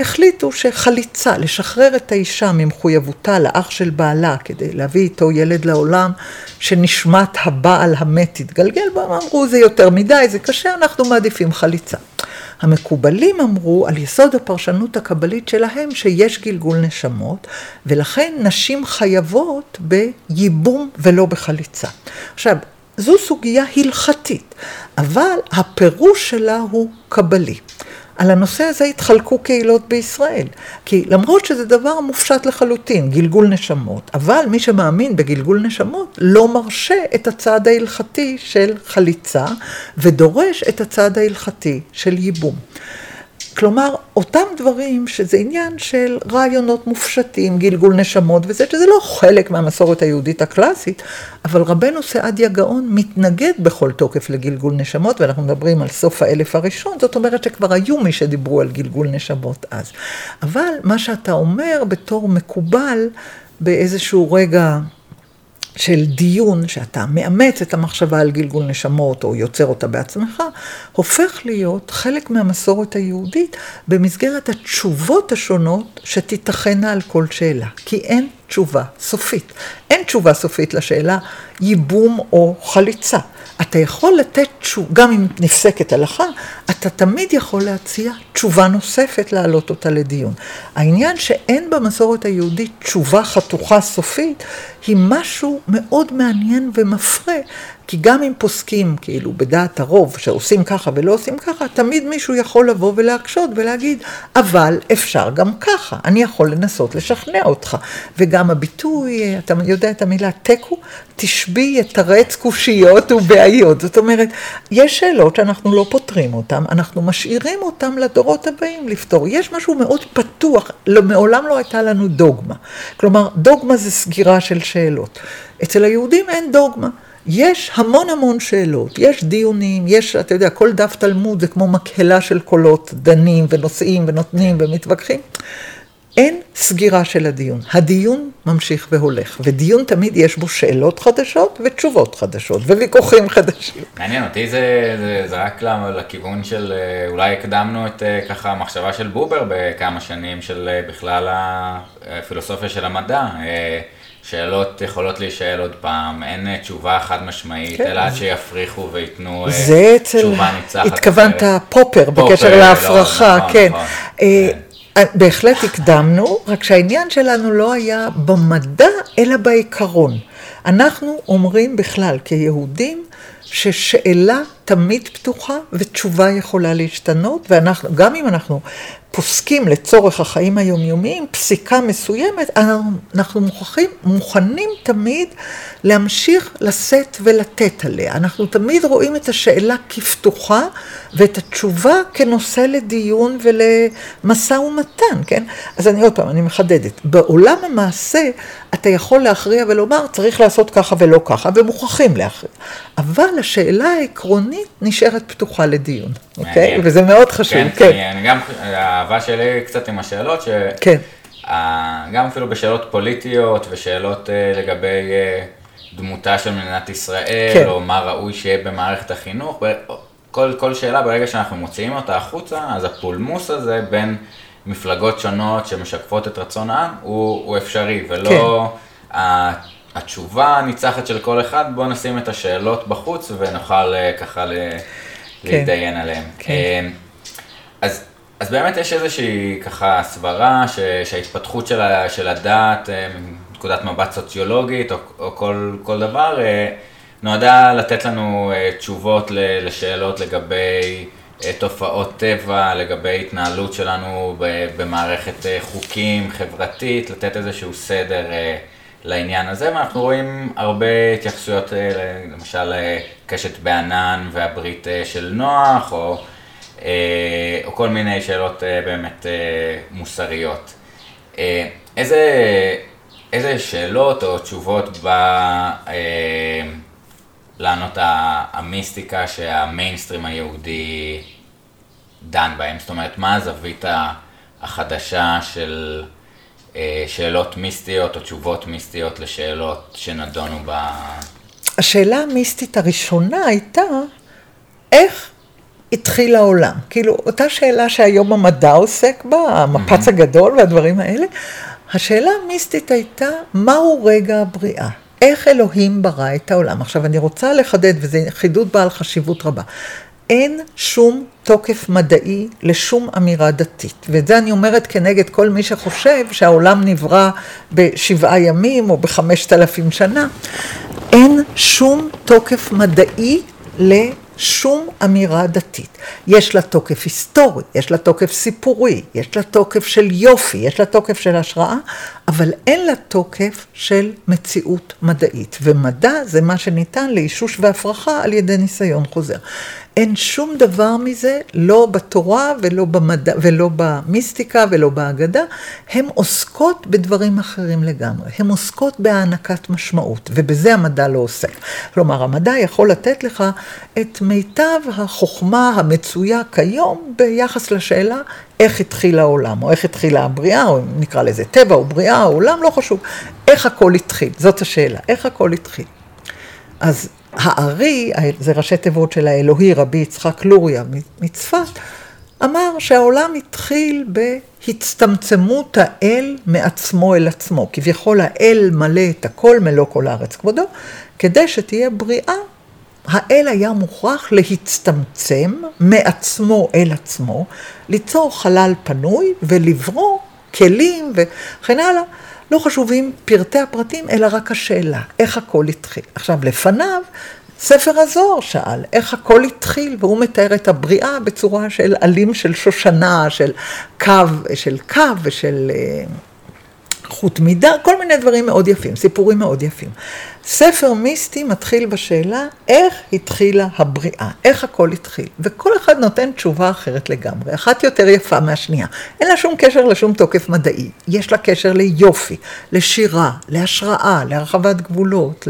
החליטו שחליצה, לשחרר את האישה ממחויבותה לאח של בעלה כדי להביא איתו ילד לעולם, שנשמת הבעל המת תתגלגל בו, הם אמרו זה יותר מדי, זה קשה, אנחנו מעדיפים חליצה. המקובלים אמרו על יסוד הפרשנות הקבלית שלהם שיש גלגול נשמות, ולכן נשים חייבות בייבום ולא בחליצה. עכשיו, זו סוגיה הלכתית, אבל הפירוש שלה הוא קבלי. על הנושא הזה התחלקו קהילות בישראל. כי למרות שזה דבר מופשט לחלוטין, גלגול נשמות, אבל מי שמאמין בגלגול נשמות לא מרשה את הצעד ההלכתי של חליצה, ודורש את הצעד ההלכתי של ייבום. כלומר, אותם דברים שזה עניין של רעיונות מופשטים, גלגול נשמות וזה, שזה לא חלק מהמסורת היהודית הקלאסית, אבל רבנו סעדיה גאון מתנגד בכל תוקף לגלגול נשמות, ואנחנו מדברים על סוף האלף הראשון, זאת אומרת שכבר היו מי שדיברו על גלגול נשמות אז. אבל מה שאתה אומר בתור מקובל באיזשהו רגע של דיון, שאתה מאמץ את המחשבה על גלגול נשמות או יוצר אותה בעצמך, הופך להיות חלק מהמסורת היהודית במסגרת התשובות השונות שתיתכנה על כל שאלה. כי אין תשובה סופית. אין תשובה סופית לשאלה ייבום או חליצה. אתה יכול לתת תשובה, גם אם נפסקת הלכה, אתה תמיד יכול להציע תשובה נוספת להעלות אותה לדיון. העניין שאין במסורת היהודית תשובה חתוכה סופית, היא משהו מאוד מעניין ומפרה, כי גם אם פוסקים, כאילו, בדעת הרוב, שעושים ככה ולא עושים ככה, תמיד מישהו יכול לבוא ולהקשות ולהגיד, אבל אפשר גם ככה, אני יכול לנסות לשכנע אותך. וגם הביטוי, אתה יודע את המילה תיקו? תשבי יתרץ קושיות ובעיות. זאת אומרת, יש שאלות שאנחנו לא פותרים אותן, אנחנו משאירים אותן לדורות הבאים לפתור. יש משהו מאוד פתוח, לא, מעולם לא הייתה לנו דוגמה. כלומר, דוגמה זה סגירה של שאלות. אצל היהודים אין דוגמה. יש המון המון שאלות, יש דיונים, יש, אתה יודע, כל דף תלמוד זה כמו מקהלה של קולות, דנים ונושאים ונותנים ומתווכחים. אין סגירה של הדיון. הדיון ממשיך והולך, ודיון תמיד יש בו שאלות חדשות ותשובות חדשות, וויכוחים חדשים. מעניין אותי זה, זה, זה רק לכיוון של, אה, אולי הקדמנו את אה, ככה המחשבה של בובר בכמה שנים, של אה, בכלל הפילוסופיה של המדע. שאלות יכולות להישאל עוד פעם, אין אה, תשובה חד משמעית, כן. אלא עד שיפריחו וייתנו אה, תשובה ניצחת. התכוונת פופר בקשר לא, להפרחה, נכון, כן. נכון, אה, כן. בהחלט הקדמנו, רק שהעניין שלנו לא היה במדע, אלא בעיקרון. אנחנו אומרים בכלל, כיהודים, ששאלה תמיד פתוחה ותשובה יכולה להשתנות, ואנחנו, גם אם אנחנו פוסקים לצורך החיים היומיומיים פסיקה מסוימת, אנחנו מוכרחים, מוכנים תמיד להמשיך לשאת ולתת עליה. אנחנו תמיד רואים את השאלה כפתוחה ואת התשובה כנושא לדיון ולמשא ומתן, כן? אז אני עוד פעם, אני מחדדת. בעולם המעשה אתה יכול להכריע ולומר צריך לעשות ככה ולא ככה, ומוכרחים להכריע. אבל השאלה העקרונית נשארת פתוחה לדיון, אוקיי? וזה מאוד חשוב, כן. כן. אני גם, האהבה שלי קצת עם השאלות, ש... כן. גם אפילו בשאלות פוליטיות ושאלות אה, לגבי אה, דמותה של מדינת ישראל, כן. או מה ראוי שיהיה במערכת החינוך, כל, כל שאלה ברגע שאנחנו מוציאים אותה החוצה, אז הפולמוס הזה בין מפלגות שונות שמשקפות את רצון העם הוא, הוא אפשרי, ולא כן. התשובה הניצחת של כל אחד, בואו נשים את השאלות בחוץ ונוכל אה, ככה ל, כן. להתדיין עליהן. כן. אה, אז, אז באמת יש איזושהי ככה סברה ש, שההתפתחות של, של הדת, אה, מנקודת מבט סוציולוגית או, או כל, כל דבר, נועדה לתת לנו תשובות לשאלות לגבי תופעות טבע, לגבי התנהלות שלנו במערכת חוקים חברתית, לתת איזשהו סדר. לעניין הזה, ואנחנו רואים הרבה התייחסויות, אה, למשל אה, קשת בענן והברית אה, של נוח, או, או כל מיני שאלות באמת מוסריות. איזה, איזה שאלות או תשובות בא לענות המיסטיקה שהמיינסטרים היהודי דן בהם? זאת אומרת, מה הזווית החדשה של... אה, שאלות מיסטיות או תשובות מיסטיות לשאלות שנדונו ב... השאלה המיסטית הראשונה הייתה, איך התחיל העולם? כאילו, אותה שאלה שהיום המדע עוסק בה, המפץ mm-hmm. הגדול והדברים האלה, השאלה המיסטית הייתה, מהו רגע הבריאה? איך אלוהים ברא את העולם? עכשיו, אני רוצה לחדד, וזה חידוד בעל חשיבות רבה. אין שום תוקף מדעי לשום אמירה דתית. ואת זה אני אומרת כנגד כל מי שחושב שהעולם נברא בשבעה ימים או בחמשת אלפים שנה. אין שום תוקף מדעי לשום אמירה דתית. יש לה תוקף היסטורי, יש לה תוקף סיפורי, יש לה תוקף של יופי, יש לה תוקף של השראה, אבל אין לה תוקף של מציאות מדעית. ומדע זה מה שניתן לאישוש והפרחה על ידי ניסיון חוזר. אין שום דבר מזה, לא בתורה ולא, במדע, ולא במיסטיקה ולא בהגדה, הן עוסקות בדברים אחרים לגמרי. הן עוסקות בהענקת משמעות, ובזה המדע לא עוסק. כלומר, המדע יכול לתת לך את מיטב החוכמה המצויה כיום ביחס לשאלה איך התחיל העולם, או איך התחילה הבריאה, או נקרא לזה טבע או בריאה, או עולם, לא חשוב. איך הכל התחיל, זאת השאלה, איך הכל התחיל. אז הארי, זה ראשי תיבות של האלוהי, רבי יצחק לוריה מצפת, אמר שהעולם התחיל בהצטמצמות האל מעצמו אל עצמו. כביכול האל מלא את הכל, מלוא כל הארץ כבודו, כדי שתהיה בריאה, האל היה מוכרח להצטמצם מעצמו אל עצמו, ליצור חלל פנוי ולברוא כלים וכן הלאה. לא חשובים פרטי הפרטים, אלא רק השאלה, איך הכל התחיל. עכשיו, לפניו, ספר הזוהר שאל, איך הכל התחיל, והוא מתאר את הבריאה בצורה של עלים של שושנה, של קו, של קו ושל אה, חוט מידה, כל מיני דברים מאוד יפים, סיפורים מאוד יפים. ספר מיסטי מתחיל בשאלה איך התחילה הבריאה, איך הכל התחיל. וכל אחד נותן תשובה אחרת לגמרי, אחת יותר יפה מהשנייה. אין לה שום קשר לשום תוקף מדעי, יש לה קשר ליופי, לשירה, להשראה, להרחבת גבולות,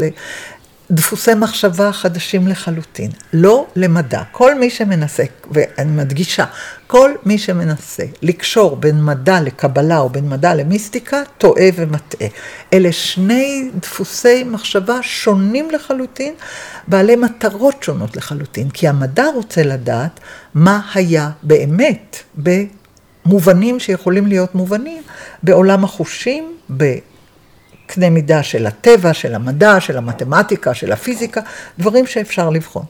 דפוסי מחשבה חדשים לחלוטין, לא למדע. כל מי שמנסה, ואני מדגישה, כל מי שמנסה לקשור בין מדע לקבלה או בין מדע למיסטיקה, טועה ומטעה. אלה שני דפוסי מחשבה שונים לחלוטין, בעלי מטרות שונות לחלוטין, כי המדע רוצה לדעת מה היה באמת במובנים שיכולים להיות מובנים בעולם החושים, ב... קנה מידה של הטבע, של המדע, של המתמטיקה, של הפיזיקה, דברים שאפשר לבחון.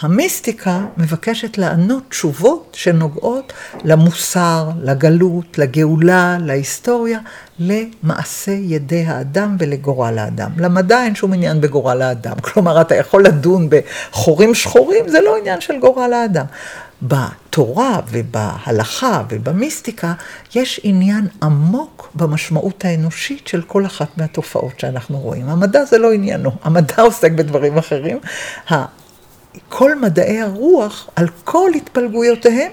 המיסטיקה מבקשת לענות תשובות שנוגעות למוסר, לגלות, לגאולה, להיסטוריה, למעשה ידי האדם ולגורל האדם. למדע אין שום עניין בגורל האדם. כלומר, אתה יכול לדון בחורים שחורים, זה לא עניין של גורל האדם. בתורה ובהלכה ובמיסטיקה יש עניין עמוק במשמעות האנושית של כל אחת מהתופעות שאנחנו רואים. המדע זה לא עניינו, המדע עוסק בדברים אחרים. כל מדעי הרוח, על כל התפלגויותיהם,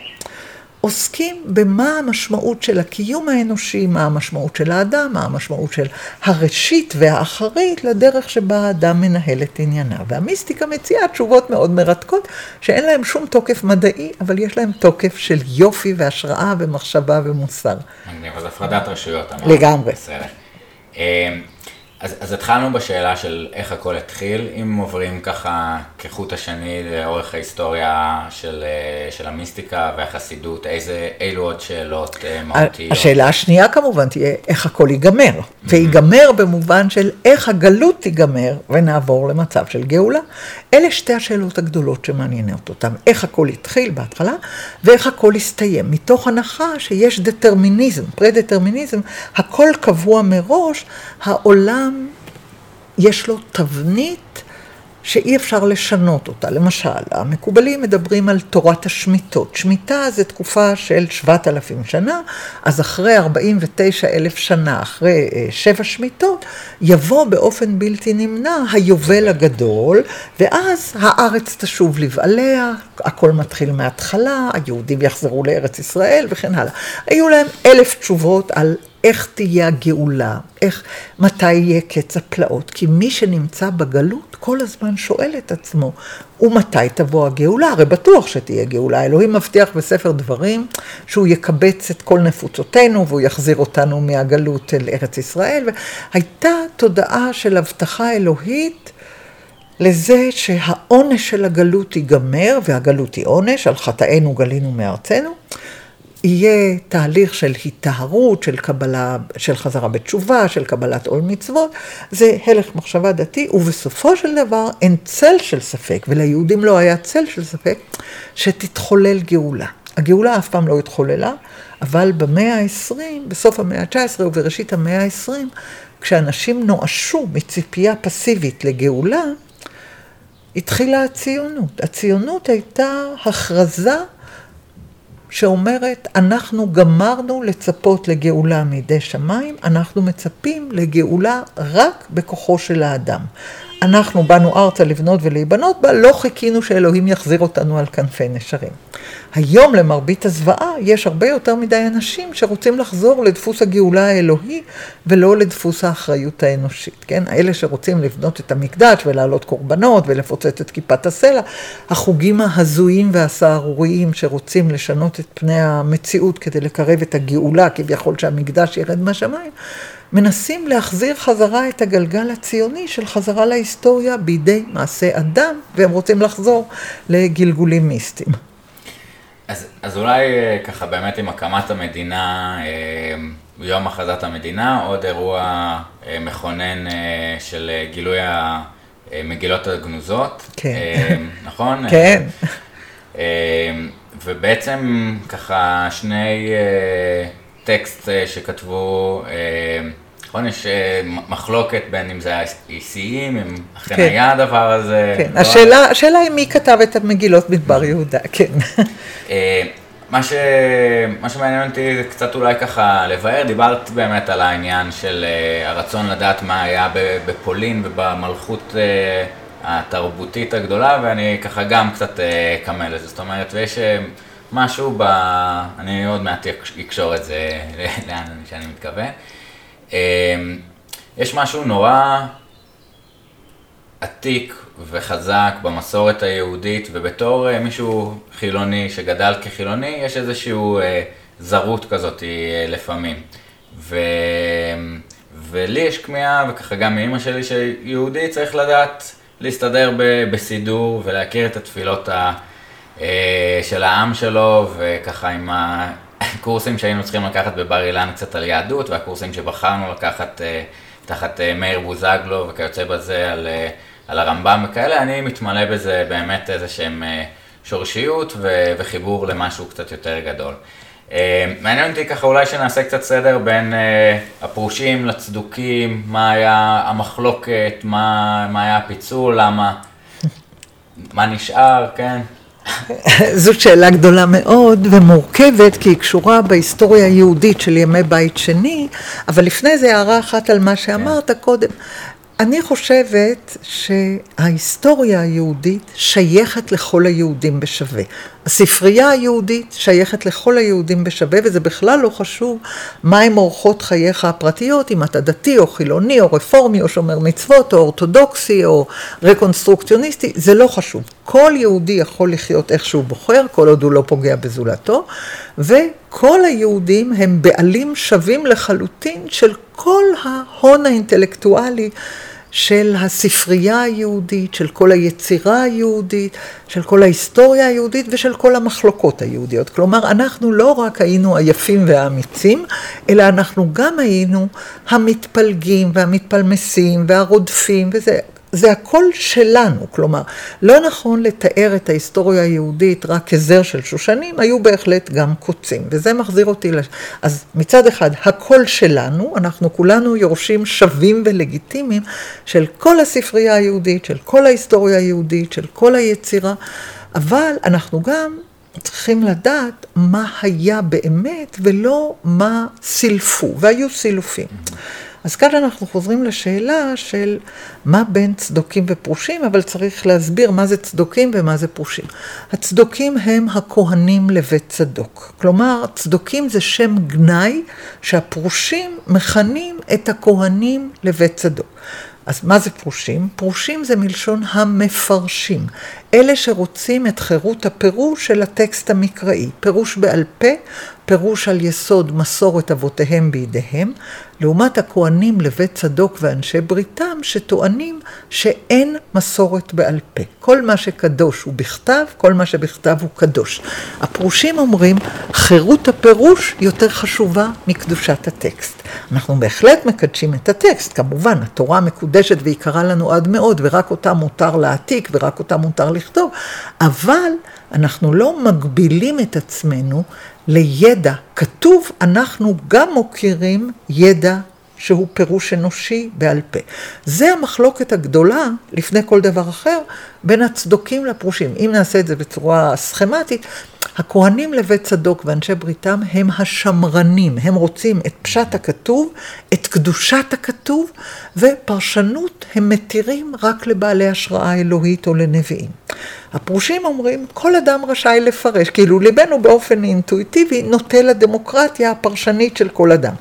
עוסקים במה המשמעות של הקיום האנושי, מה המשמעות של האדם, מה המשמעות של הראשית והאחרית לדרך שבה האדם מנהל את ענייניו. והמיסטיקה מציעה תשובות מאוד מרתקות, שאין להן שום תוקף מדעי, אבל יש להן תוקף של יופי והשראה ומחשבה ומוסר. מגניב, אז הפרדת רשויות. לגמרי. בסדר. אז, אז התחלנו בשאלה של איך הכל התחיל, אם עוברים ככה כחוט השני לאורך ההיסטוריה של, אה, של המיסטיקה והחסידות, איזה, אילו עוד שאלות אה, מהותיות? השאלה השנייה כמובן תהיה איך הכל ייגמר, mm-hmm. ויגמר במובן של איך הגלות תיגמר ונעבור למצב של גאולה. אלה שתי השאלות הגדולות שמעניינות אותן, איך הכל התחיל בהתחלה ואיך הכל הסתיים, מתוך הנחה שיש דטרמיניזם, פרה-דטרמיניזם, הכל קבוע מראש, העולם אדם יש לו תבנית שאי אפשר לשנות אותה. למשל, המקובלים מדברים על תורת השמיטות. שמיטה זה תקופה של 7,000 שנה, אז אחרי 49 אלף שנה, אחרי אה, שבע שמיטות, יבוא באופן בלתי נמנע היובל הגדול, ואז הארץ תשוב לבעליה, הכל מתחיל מההתחלה, היהודים יחזרו לארץ ישראל וכן הלאה. היו להם אלף תשובות על איך תהיה הגאולה, איך, מתי יהיה קץ הפלאות. כי מי שנמצא בגלות כל הזמן שואל את עצמו, ומתי תבוא הגאולה? הרי בטוח שתהיה גאולה. אלוהים מבטיח בספר דברים שהוא יקבץ את כל נפוצותינו והוא יחזיר אותנו מהגלות אל ארץ ישראל. והייתה תודעה של הבטחה אלוהית. לזה שהעונש של הגלות ייגמר, והגלות היא עונש, על חטאינו גלינו מארצנו, יהיה תהליך של היטהרות, של קבלה, של חזרה בתשובה, של קבלת עול מצוות, זה הלך מחשבה דתי, ובסופו של דבר אין צל של ספק, וליהודים לא היה צל של ספק, שתתחולל גאולה. הגאולה אף פעם לא התחוללה, אבל במאה ה-20, בסוף המאה ה-19 ובראשית המאה ה-20, כשאנשים נואשו מציפייה פסיבית לגאולה, התחילה הציונות. הציונות הייתה הכרזה שאומרת, אנחנו גמרנו לצפות לגאולה מידי שמיים, אנחנו מצפים לגאולה רק בכוחו של האדם. אנחנו באנו ארצה לבנות ולהיבנות בה, לא חיכינו שאלוהים יחזיר אותנו על כנפי נשרים. היום למרבית הזוועה יש הרבה יותר מדי אנשים שרוצים לחזור לדפוס הגאולה האלוהי ולא לדפוס האחריות האנושית, כן? אלה שרוצים לבנות את המקדש ולהעלות קורבנות ולפוצץ את כיפת הסלע, החוגים ההזויים והסהרוריים שרוצים לשנות את פני המציאות כדי לקרב את הגאולה, כביכול שהמקדש ירד מהשמיים, מנסים להחזיר חזרה את הגלגל הציוני של חזרה להיסטוריה בידי מעשה אדם, והם רוצים לחזור לגלגולים מיסטיים. אז, אז אולי אה, ככה באמת עם הקמת המדינה, אה, יום הכרזת המדינה, עוד אירוע אה, מכונן של גילוי המגילות הגנוזות. כן. נכון? כן. ובעצם ככה שני טקסט שכתבו, נכון, יש מחלוקת בין אם זה האיסיים, אם אכן כן. היה הדבר הזה. כן, לא השאלה, השאלה היא מי כתב את המגילות מדבר יהודה, כן. אה, מה, ש... מה שמעניין אותי זה קצת אולי ככה לבאר, דיברת באמת על העניין של הרצון לדעת מה היה בפולין ובמלכות התרבותית הגדולה, ואני ככה גם קצת אקמל uh, לזה, זאת אומרת, ויש משהו ב... אני עוד מעט אקשור את זה לאן שאני מתכוון. Uh, יש משהו נורא עתיק וחזק במסורת היהודית, ובתור uh, מישהו חילוני שגדל כחילוני, יש איזושהי uh, זרות כזאת uh, לפעמים. ו... ולי יש כמיהה, וככה גם מאימא שלי שיהודי צריך לדעת להסתדר ב... בסידור ולהכיר את התפילות ה... uh, של העם שלו, וככה עם הקורסים שהיינו צריכים לקחת בבר אילן קצת על יהדות, והקורסים שבחרנו לקחת uh, תחת uh, מאיר בוזגלו וכיוצא בזה על... על הרמב"ם וכאלה, אני מתמלא בזה באמת איזה שהם אה, שורשיות ו- וחיבור למשהו קצת יותר גדול. אה, מעניין אותי ככה אולי שנעשה קצת סדר בין אה, הפרושים לצדוקים, מה היה המחלוקת, מה, מה היה הפיצול, למה, מה נשאר, כן? זאת שאלה גדולה מאוד ומורכבת, כי היא קשורה בהיסטוריה היהודית של ימי בית שני, אבל לפני זה הערה אחת על מה שאמרת כן. קודם. אני חושבת שההיסטוריה היהודית שייכת לכל היהודים בשווה. הספרייה היהודית שייכת לכל היהודים בשווה, וזה בכלל לא חשוב מהם אורחות חייך הפרטיות, אם אתה דתי או חילוני או רפורמי או שומר מצוות או אורתודוקסי או רקונסטרוקציוניסטי, זה לא חשוב. כל יהודי יכול לחיות איך שהוא בוחר, כל עוד הוא לא פוגע בזולתו, וכל היהודים הם בעלים שווים לחלוטין של כל ההון האינטלקטואלי. של הספרייה היהודית, של כל היצירה היהודית, של כל ההיסטוריה היהודית ושל כל המחלוקות היהודיות. כלומר, אנחנו לא רק היינו היפים והאמיצים, אלא אנחנו גם היינו המתפלגים והמתפלמסים והרודפים, וזה זה הכל שלנו, כלומר, לא נכון לתאר את ההיסטוריה היהודית רק כזר של שושנים, היו בהחלט גם קוצים, וזה מחזיר אותי, לש... אז מצד אחד, הכל שלנו, אנחנו כולנו יורשים שווים ולגיטימיים של כל הספרייה היהודית, של כל ההיסטוריה היהודית, של כל היצירה, אבל אנחנו גם צריכים לדעת מה היה באמת ולא מה סילפו, והיו סילופים. אז כאן אנחנו חוזרים לשאלה של מה בין צדוקים ופרושים, אבל צריך להסביר מה זה צדוקים ומה זה פרושים. הצדוקים הם הכהנים לבית צדוק. כלומר, צדוקים זה שם גנאי שהפרושים מכנים את הכהנים לבית צדוק. אז מה זה פרושים? פרושים זה מלשון המפרשים. אלה שרוצים את חירות הפירוש של הטקסט המקראי. פירוש בעל פה, פירוש על יסוד מסורת אבותיהם בידיהם, לעומת הכהנים לבית צדוק ואנשי בריתם, שטוענים שאין מסורת בעל פה. כל מה שקדוש הוא בכתב, כל מה שבכתב הוא קדוש. הפרושים אומרים, חירות הפירוש יותר חשובה מקדושת הטקסט. אנחנו בהחלט מקדשים את הטקסט, כמובן, התורה מקודשת ויקרה לנו עד מאוד, ורק אותה מותר להעתיק ורק אותה מותר לכתוב, אבל אנחנו לא מגבילים את עצמנו לידע. כתוב, אנחנו גם מוכירים ידע שהוא פירוש אנושי בעל פה. זה המחלוקת הגדולה, לפני כל דבר אחר, בין הצדוקים לפרושים. אם נעשה את זה בצורה סכמטית, הכהנים לבית צדוק ואנשי בריתם הם השמרנים, הם רוצים את פשט הכתוב, את קדושת הכתוב, ופרשנות הם מתירים רק לבעלי השראה אלוהית או לנביאים. הפרושים אומרים, כל אדם רשאי לפרש, כאילו ליבנו באופן אינטואיטיבי נוטה לדמוקרטיה הפרשנית של כל אדם.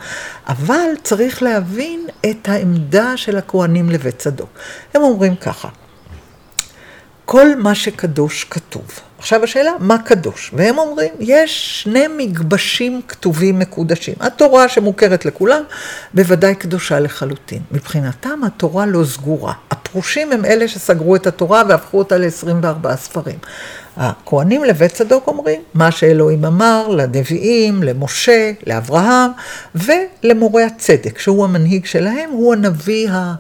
אבל צריך להבין את העמדה של הכהנים לבית צדוק. הם אומרים ככה, כל מה שקדוש כתוב. עכשיו השאלה, מה קדוש? והם אומרים, יש שני מגבשים כתובים מקודשים. התורה שמוכרת לכולם, בוודאי קדושה לחלוטין. מבחינתם התורה לא סגורה. הפרושים הם אלה שסגרו את התורה והפכו אותה ל-24 ספרים. הכהנים לבית צדוק אומרים, מה שאלוהים אמר לנביאים, למשה, לאברהם ולמורה הצדק, שהוא המנהיג שלהם, הוא הנביא ה...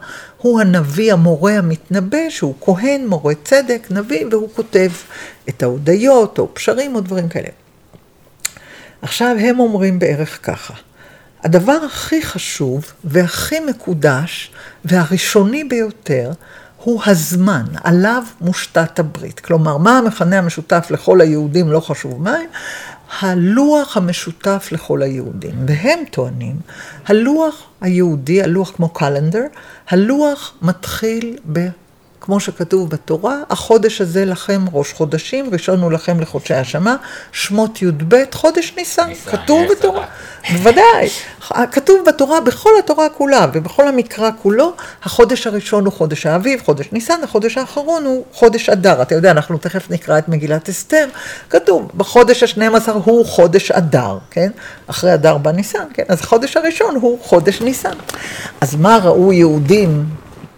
הוא הנביא המורה המתנבא, שהוא כהן, מורה צדק, נביא, והוא כותב את ההודיות או פשרים או דברים כאלה. עכשיו הם אומרים בערך ככה, הדבר הכי חשוב והכי מקודש והראשוני ביותר הוא הזמן, עליו מושתת הברית. כלומר, מה המכנה המשותף לכל היהודים, לא חשוב מה הם, הלוח המשותף לכל היהודים. והם טוענים, הלוח היהודי, הלוח כמו קלנדר, הלוח מתחיל ב... כמו שכתוב בתורה, החודש הזה לכם ראש חודשים, ראשון הוא לכם לחודשי השמה, שמות י"ב, חודש ניסן, כתוב בתורה. בוודאי, כתוב בתורה, בכל התורה כולה ובכל המקרא כולו, החודש הראשון הוא חודש האביב, חודש ניסן, החודש האחרון הוא חודש אדר. אתה יודע, אנחנו תכף נקרא את מגילת אסתר, כתוב, בחודש השנים עשר הוא חודש אדר, כן? אחרי אדר בא ניסן, כן? אז החודש הראשון הוא חודש ניסן. אז מה ראו יהודים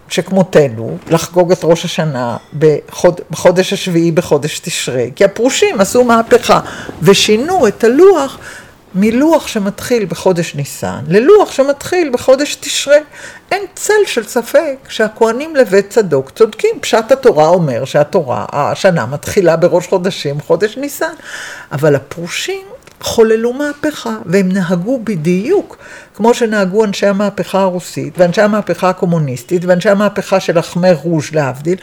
שכמותנו, לחגוג את ראש השנה בחוד, בחודש השביעי בחודש תשרי, כי הפרושים עשו מהפכה ושינו את הלוח מלוח שמתחיל בחודש ניסן ללוח שמתחיל בחודש תשרי. אין צל של ספק שהכוהנים לבית צדוק צודקים. פשט התורה אומר שהתורה, השנה מתחילה בראש חודשים, חודש ניסן. אבל הפרושים חוללו מהפכה, והם נהגו בדיוק כמו שנהגו אנשי המהפכה הרוסית, ואנשי המהפכה הקומוניסטית, ואנשי המהפכה של החמר רוז' להבדיל.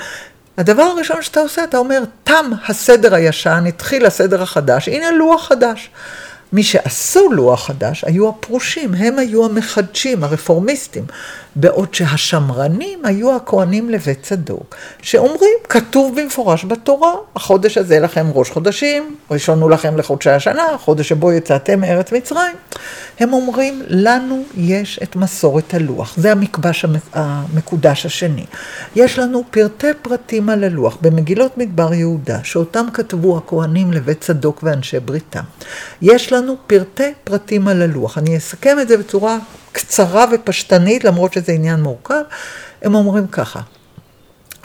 הדבר הראשון שאתה עושה, אתה אומר, תם הסדר הישן, התחיל הסדר החדש, הנה לוח חדש. מי שעשו לוח חדש היו הפרושים, הם היו המחדשים, הרפורמיסטים. בעוד שהשמרנים היו הכהנים לבית צדוק, שאומרים, כתוב במפורש בתורה, החודש הזה לכם ראש חודשים, ראשון הוא לכם לחודשי השנה, החודש שבו יצאתם מארץ מצרים. הם אומרים, לנו יש את מסורת הלוח, זה המקבש המקודש השני. יש לנו פרטי פרטים על הלוח במגילות מדבר יהודה, שאותם כתבו הכהנים לבית צדוק ואנשי בריתם. יש לנו פרטי פרטים על הלוח. אני אסכם את זה בצורה קצרה ופשטנית, למרות שזה עניין מורכב, הם אומרים ככה,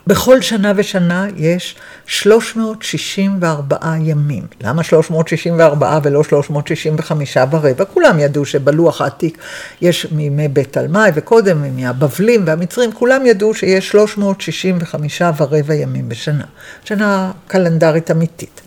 בכל שנה ושנה יש 364 ימים. למה 364 ולא 365 ורבע? כולם ידעו שבלוח העתיק יש מימי בית תלמי וקודם מהבבלים והמצרים, כולם ידעו שיש 365 ורבע ימים בשנה. שנה קלנדרית אמיתית.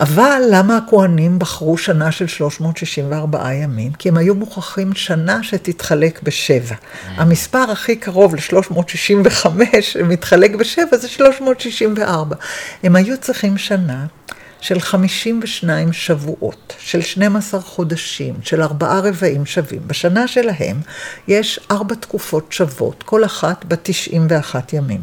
אבל למה הכוהנים בחרו שנה של 364 ימים? כי הם היו מוכרחים שנה שתתחלק בשבע. המספר הכי קרוב ל-365 שמתחלק בשבע זה 364. הם היו צריכים שנה של 52 שבועות, של 12 חודשים, של ארבעה רבעים שווים. בשנה שלהם יש ארבע תקופות שוות, כל אחת בת 91 ימים.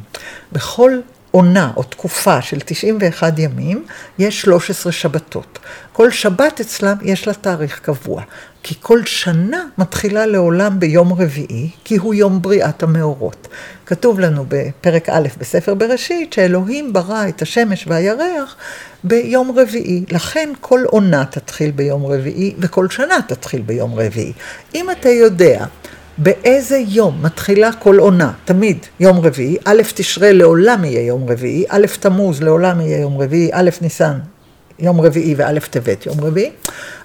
בכל עונה או תקופה של 91 ימים, יש 13 שבתות. כל שבת אצלם יש לה תאריך קבוע. כי כל שנה מתחילה לעולם ביום רביעי, כי הוא יום בריאת המאורות. כתוב לנו בפרק א' בספר בראשית, שאלוהים ברא את השמש והירח ביום רביעי. לכן כל עונה תתחיל ביום רביעי, וכל שנה תתחיל ביום רביעי. אם אתה יודע באיזה יום מתחילה כל עונה, תמיד יום רביעי, א' תשרה לעולם יהיה יום רביעי, א' תמוז לעולם יהיה יום רביעי, א' ניסן יום רביעי וא' טבת יום רביעי,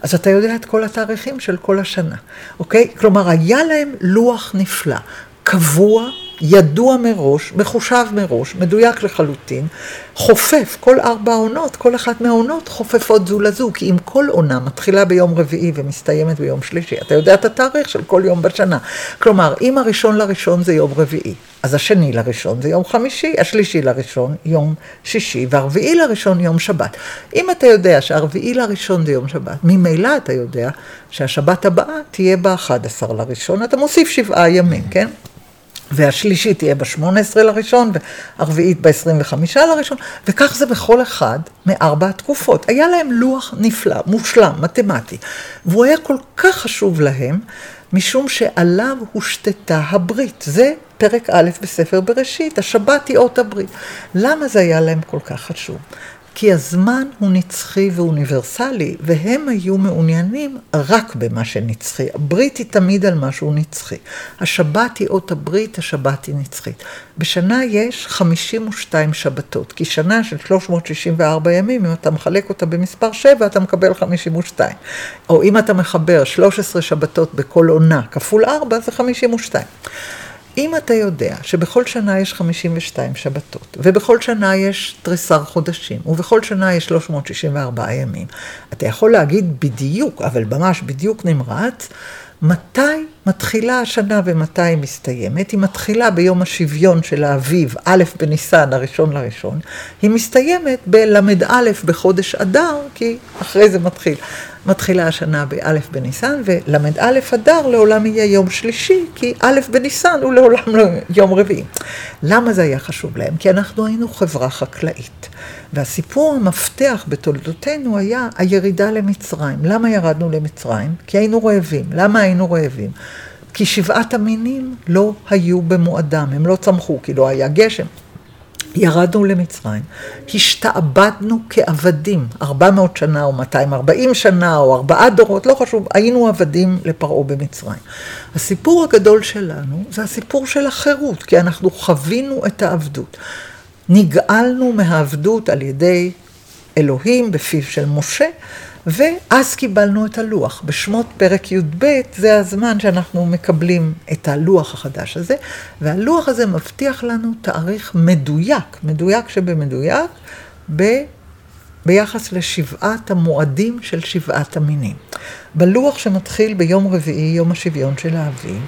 אז אתה יודע את כל התאריכים של כל השנה, אוקיי? כלומר, היה להם לוח נפלא, קבוע, ידוע מראש, מחושב מראש, מדויק לחלוטין, חופף, כל ארבע העונות, כל אחת מהעונות חופפות זו לזו, כי אם כל עונה מתחילה ביום רביעי ומסתיימת ביום שלישי, אתה יודע את התאריך של כל יום בשנה. כלומר, אם הראשון לראשון זה יום רביעי, אז השני לראשון זה יום חמישי, השלישי לראשון יום שישי, והרביעי לראשון יום שבת. אם אתה יודע שהרביעי לראשון זה יום שבת, ממילא אתה יודע שהשבת הבאה תהיה ב-11 לראשון, אתה מוסיף שבעה ימים, כן? והשלישית תהיה ב-18 לראשון, והרביעית ב-25 לראשון, וכך זה בכל אחד מארבע התקופות. היה להם לוח נפלא, מושלם, מתמטי, והוא היה כל כך חשוב להם, משום שעליו הושתתה הברית. זה פרק א' בספר בראשית, השבת היא אות הברית. למה זה היה להם כל כך חשוב? כי הזמן הוא נצחי ואוניברסלי, והם היו מעוניינים רק במה שנצחי. הברית היא תמיד על משהו נצחי. השבת היא אות הברית, השבת היא נצחית. בשנה יש 52 שבתות, כי שנה של 364 ימים, אם אתה מחלק אותה במספר 7, אתה מקבל 52. או אם אתה מחבר 13 שבתות בכל עונה כפול 4, זה 52. אם אתה יודע שבכל שנה יש 52 שבתות, ובכל שנה יש תריסר חודשים, ובכל שנה יש 364 ימים, אתה יכול להגיד בדיוק, אבל ממש בדיוק נמרץ, מתי מתחילה השנה ומתי היא מסתיימת? היא מתחילה ביום השוויון של האביב, א' בניסן, הראשון לראשון. היא מסתיימת בל"א בחודש אדר, כי אחרי זה מתחיל. מתחילה השנה באלף בניסן, ול"א אדר לעולם יהיה יום שלישי, כי א' בניסן הוא לעולם לא יום רביעי. למה זה היה חשוב להם? כי אנחנו היינו חברה חקלאית. והסיפור המפתח בתולדותינו היה הירידה למצרים. למה ירדנו למצרים? כי היינו רעבים. למה היינו רעבים? כי שבעת המינים לא היו במועדם, הם לא צמחו, כי לא היה גשם. ירדנו למצרים, השתעבדנו כעבדים, 400 שנה או 240 שנה או ארבעה דורות, לא חשוב, היינו עבדים לפרעה במצרים. הסיפור הגדול שלנו זה הסיפור של החירות, כי אנחנו חווינו את העבדות. נגאלנו מהעבדות על ידי אלוהים בפיו של משה, ואז קיבלנו את הלוח. בשמות פרק י"ב זה הזמן שאנחנו מקבלים את הלוח החדש הזה, והלוח הזה מבטיח לנו תאריך מדויק, מדויק שבמדויק, ב... ביחס לשבעת המועדים של שבעת המינים. בלוח שמתחיל ביום רביעי, יום השוויון של האביב,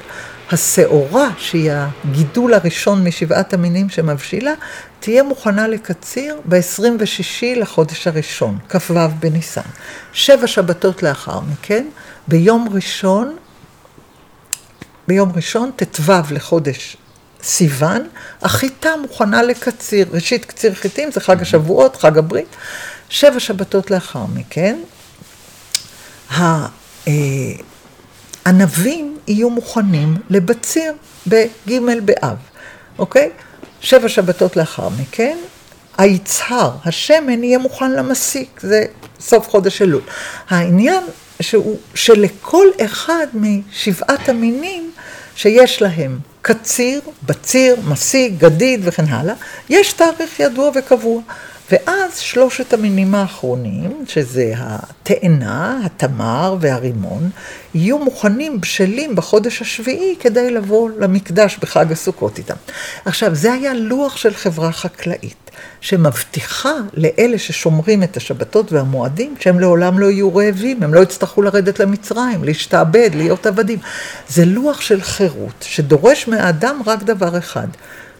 השעורה, שהיא הגידול הראשון משבעת המינים שמבשילה, תהיה מוכנה לקציר ב-26 לחודש הראשון, כ"ו בניסן. שבע שבתות לאחר מכן, ביום ראשון, ביום ראשון, ט"ו לחודש סיוון, החיטה מוכנה לקציר. ראשית קציר חיטים זה חג השבועות, חג הברית. שבע שבתות לאחר מכן, הענבים יהיו מוכנים לבציר בג' באב, אוקיי? שבע שבתות לאחר מכן, היצהר, השמן, יהיה מוכן למסיק, זה סוף חודש אלול. העניין שהוא שלכל אחד משבעת המינים שיש להם קציר, בציר, מסיק, גדיד וכן הלאה, יש תאריך ידוע וקבוע. ואז שלושת המינים האחרונים, שזה התאנה, התמר והרימון, יהיו מוכנים, בשלים בחודש השביעי כדי לבוא למקדש בחג הסוכות איתם. עכשיו, זה היה לוח של חברה חקלאית, שמבטיחה לאלה ששומרים את השבתות והמועדים, שהם לעולם לא יהיו רעבים, הם לא יצטרכו לרדת למצרים, להשתעבד, להיות עבדים. זה לוח של חירות, שדורש מהאדם רק דבר אחד.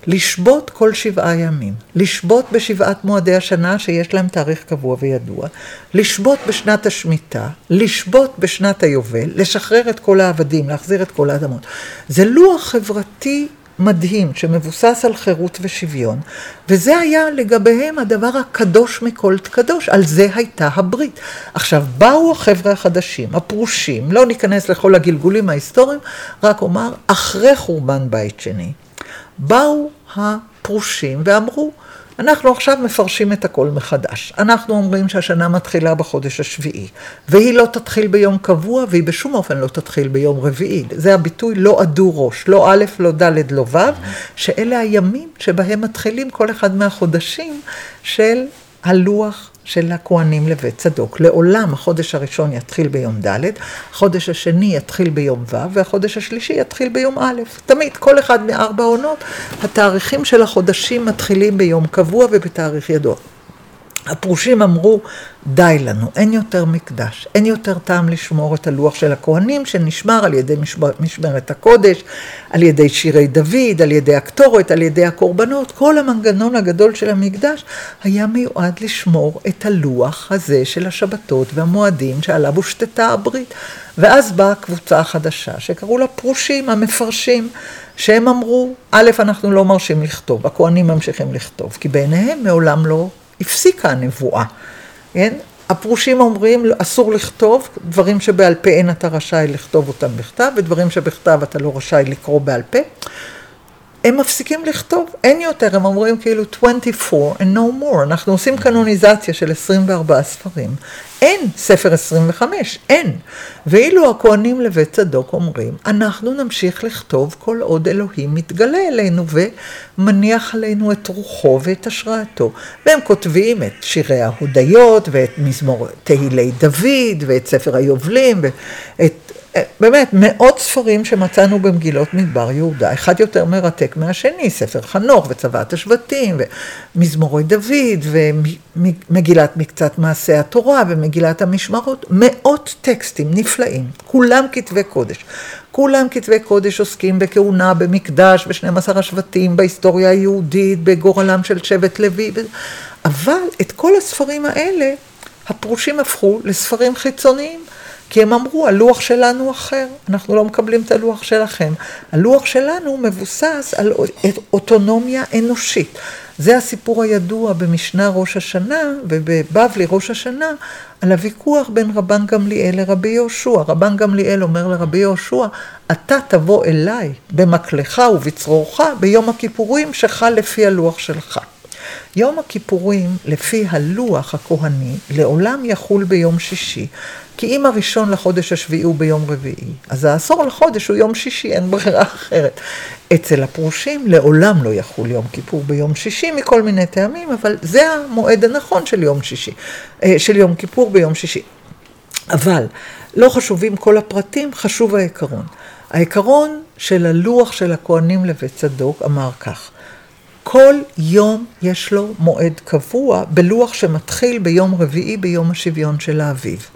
לשבות כל שבעה ימים, לשבות בשבעת מועדי השנה שיש להם תאריך קבוע וידוע, לשבות בשנת השמיטה, לשבות בשנת היובל, לשחרר את כל העבדים, להחזיר את כל האדמות. זה לוח חברתי מדהים שמבוסס על חירות ושוויון, וזה היה לגביהם הדבר הקדוש מכל קדוש, על זה הייתה הברית. עכשיו, באו החבר'ה החדשים, הפרושים, לא ניכנס לכל הגלגולים ההיסטוריים, רק אומר, אחרי חורבן בית שני, באו הפרושים ואמרו, אנחנו עכשיו מפרשים את הכל מחדש. אנחנו אומרים שהשנה מתחילה בחודש השביעי, והיא לא תתחיל ביום קבוע, והיא בשום אופן לא תתחיל ביום רביעי. זה הביטוי לא עדו ראש, לא א', לא ד', לא ו', שאלה הימים שבהם מתחילים כל אחד מהחודשים של הלוח של הכהנים לבית צדוק. לעולם החודש הראשון יתחיל ביום ד', החודש השני יתחיל ביום ו', והחודש השלישי יתחיל ביום א'. תמיד, כל אחד מארבע עונות, התאריכים של החודשים מתחילים ביום קבוע ובתאריך ידוע. הפרושים אמרו, די לנו, אין יותר מקדש, אין יותר טעם לשמור את הלוח של הכהנים שנשמר על ידי משמר, משמרת הקודש, על ידי שירי דוד, על ידי הקטורת, על ידי הקורבנות, כל המנגנון הגדול של המקדש היה מיועד לשמור את הלוח הזה של השבתות והמועדים שעליו הושתתה הברית. ואז באה קבוצה חדשה שקראו לה פרושים, המפרשים, שהם אמרו, א', אנחנו לא מרשים לכתוב, הכהנים ממשיכים לכתוב, כי בעיניהם מעולם לא הפסיקה הנבואה, כן? הפרושים אומרים, אסור לכתוב, דברים שבעל פה אין אתה רשאי לכתוב אותם בכתב, ודברים שבכתב אתה לא רשאי לקרוא בעל פה. הם מפסיקים לכתוב, אין יותר, הם אומרים כאילו 24 and no more, אנחנו עושים קנוניזציה של 24 ספרים, אין ספר 25, אין. ואילו הכהנים לבית צדוק אומרים, אנחנו נמשיך לכתוב כל עוד אלוהים מתגלה אלינו ומניח עלינו את רוחו ואת השראתו. והם כותבים את שירי ההודיות ואת מזמור תהילי דוד ואת ספר היובלים ואת באמת, מאות ספרים שמצאנו במגילות מדבר יהודה, אחד יותר מרתק מהשני, ספר חנוך וצוואת השבטים, ומזמורי דוד, ומגילת מקצת מעשי התורה, ומגילת המשמרות, מאות טקסטים נפלאים, כולם כתבי קודש. כולם כתבי קודש עוסקים בכהונה, במקדש, ב-12 השבטים, בהיסטוריה היהודית, בגורלם של שבט לוי, אבל את כל הספרים האלה, הפרושים הפכו לספרים חיצוניים. כי הם אמרו, הלוח שלנו אחר, אנחנו לא מקבלים את הלוח שלכם. הלוח שלנו מבוסס על אוטונומיה אנושית. זה הסיפור הידוע במשנה ראש השנה ובבבלי ראש השנה על הוויכוח בין רבן גמליאל לרבי יהושע. רבן גמליאל אומר לרבי יהושע, אתה תבוא אליי במקלך ובצרורך ביום הכיפורים שחל לפי הלוח שלך. יום הכיפורים, לפי הלוח הכהני, לעולם יחול ביום שישי, כי אם הראשון לחודש השביעי הוא ביום רביעי, אז העשור לחודש הוא יום שישי, אין ברירה אחרת. אצל הפרושים לעולם לא יחול יום כיפור ביום שישי מכל מיני טעמים, אבל זה המועד הנכון של יום שישי, אה, של יום כיפור ביום שישי. אבל לא חשובים כל הפרטים, חשוב העיקרון. העיקרון של הלוח של הכהנים לבית צדוק אמר כך, כל יום יש לו מועד קבוע בלוח שמתחיל ביום רביעי ביום השוויון של האביב.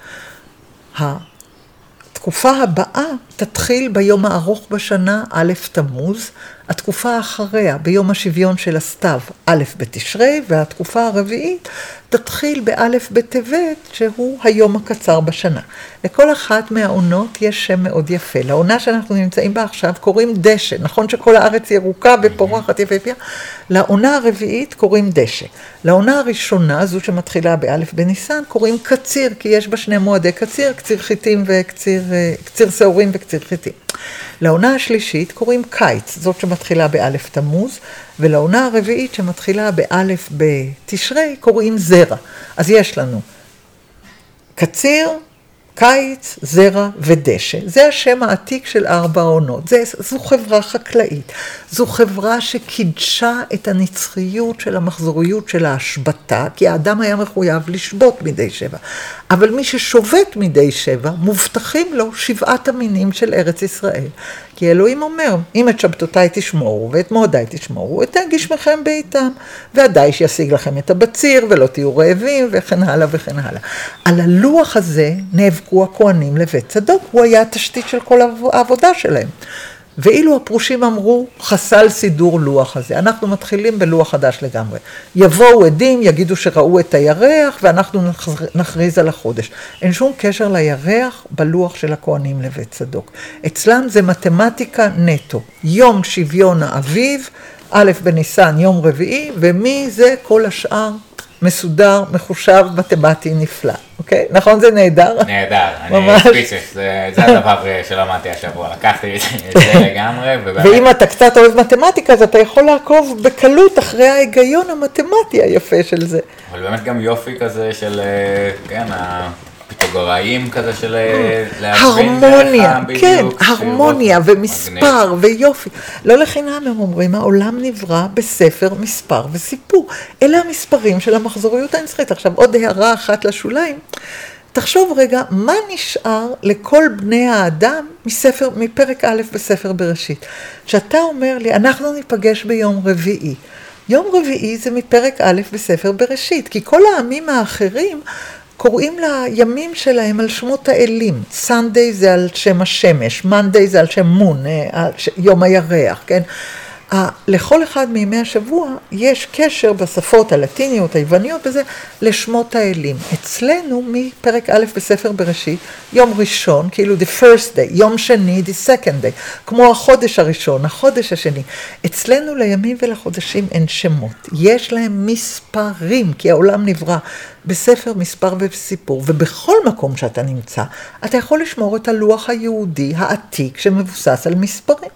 התקופה הבאה תתחיל ביום הארוך בשנה, א' תמוז, התקופה אחריה, ביום השוויון של הסתיו, א' בתשרי, והתקופה הרביעית תתחיל באלף בטבת, שהוא היום הקצר בשנה. לכל אחת מהעונות יש שם מאוד יפה. לעונה שאנחנו נמצאים בה עכשיו קוראים דשא. נכון שכל הארץ ירוקה ופורחת יפהפייה? לעונה הרביעית קוראים דשא. לעונה הראשונה, זו שמתחילה באלף בניסן, קוראים קציר, כי יש בה שני מועדי קציר, קציר חיטים וקציר אה, שעורים וקציר חיטים. לעונה השלישית קוראים קיץ, זאת שמתחילה באלף תמוז, ולעונה הרביעית שמתחילה באלף בתשרי קוראים זרע. אז יש לנו קציר, קיץ, זרע ודשא. זה השם העתיק של ארבע העונות. זו חברה חקלאית. זו חברה שקידשה את הנצחיות של המחזוריות של ההשבתה, כי האדם היה מחויב לשבות מדי שבע. אבל מי ששובת מדי שבע, מובטחים לו שבעת המינים של ארץ ישראל. כי אלוהים אומר, אם את שבתותיי תשמורו ואת מועדיי תשמורו, אתן גשמכם בעיתם. והדיש ישיג לכם את הבציר ולא תהיו רעבים וכן הלאה וכן הלאה. על הלוח הזה נאבקו הכוהנים לבית צדוק, הוא היה התשתית של כל העבודה שלהם. ואילו הפרושים אמרו, חסל סידור לוח הזה. אנחנו מתחילים בלוח חדש לגמרי. יבואו עדים, יגידו שראו את הירח, ואנחנו נכריז על החודש. אין שום קשר לירח בלוח של הכוהנים לבית צדוק. אצלם זה מתמטיקה נטו. יום שוויון האביב, א' בניסן, יום רביעי, ומי זה כל השאר מסודר, מחושב, מתמטי, נפלא. אוקיי? נכון זה נהדר? נהדר, אני ספיצס, זה הדבר שלמדתי השבוע, לקחתי את זה לגמרי. ואם אתה קצת אוהב מתמטיקה, אז אתה יכול לעקוב בקלות אחרי ההיגיון המתמטי היפה של זה. אבל באמת גם יופי כזה של, כן, פיתגוראים כזה של אה, להבין דרך הרמוניה, כן, הרמוניה ומספר ויופי. לא לחינם הם אומרים, העולם נברא בספר, מספר וסיפור. אלה המספרים של המחזוריות הנצחית. עכשיו, עוד הערה אחת לשוליים. תחשוב רגע, מה נשאר לכל בני האדם מספר, מפרק א' בספר בראשית? כשאתה אומר לי, אנחנו ניפגש ביום רביעי. יום רביעי זה מפרק א' בספר בראשית, כי כל העמים האחרים קוראים לימים שלהם על שמות האלים. סנדיי זה על שם השמש, מנדיי זה על שם מון, אה, יום הירח, כן? לכל אחד מימי השבוע יש קשר בשפות הלטיניות, היווניות וזה, לשמות האלים. אצלנו, מפרק א' בספר בראשית, יום ראשון, כאילו the first day, יום שני, the second day, כמו החודש הראשון, החודש השני. אצלנו לימים ולחודשים אין שמות, יש להם מספרים, כי העולם נברא בספר מספר וסיפור, ובכל מקום שאתה נמצא, אתה יכול לשמור את הלוח היהודי העתיק שמבוסס על מספרים.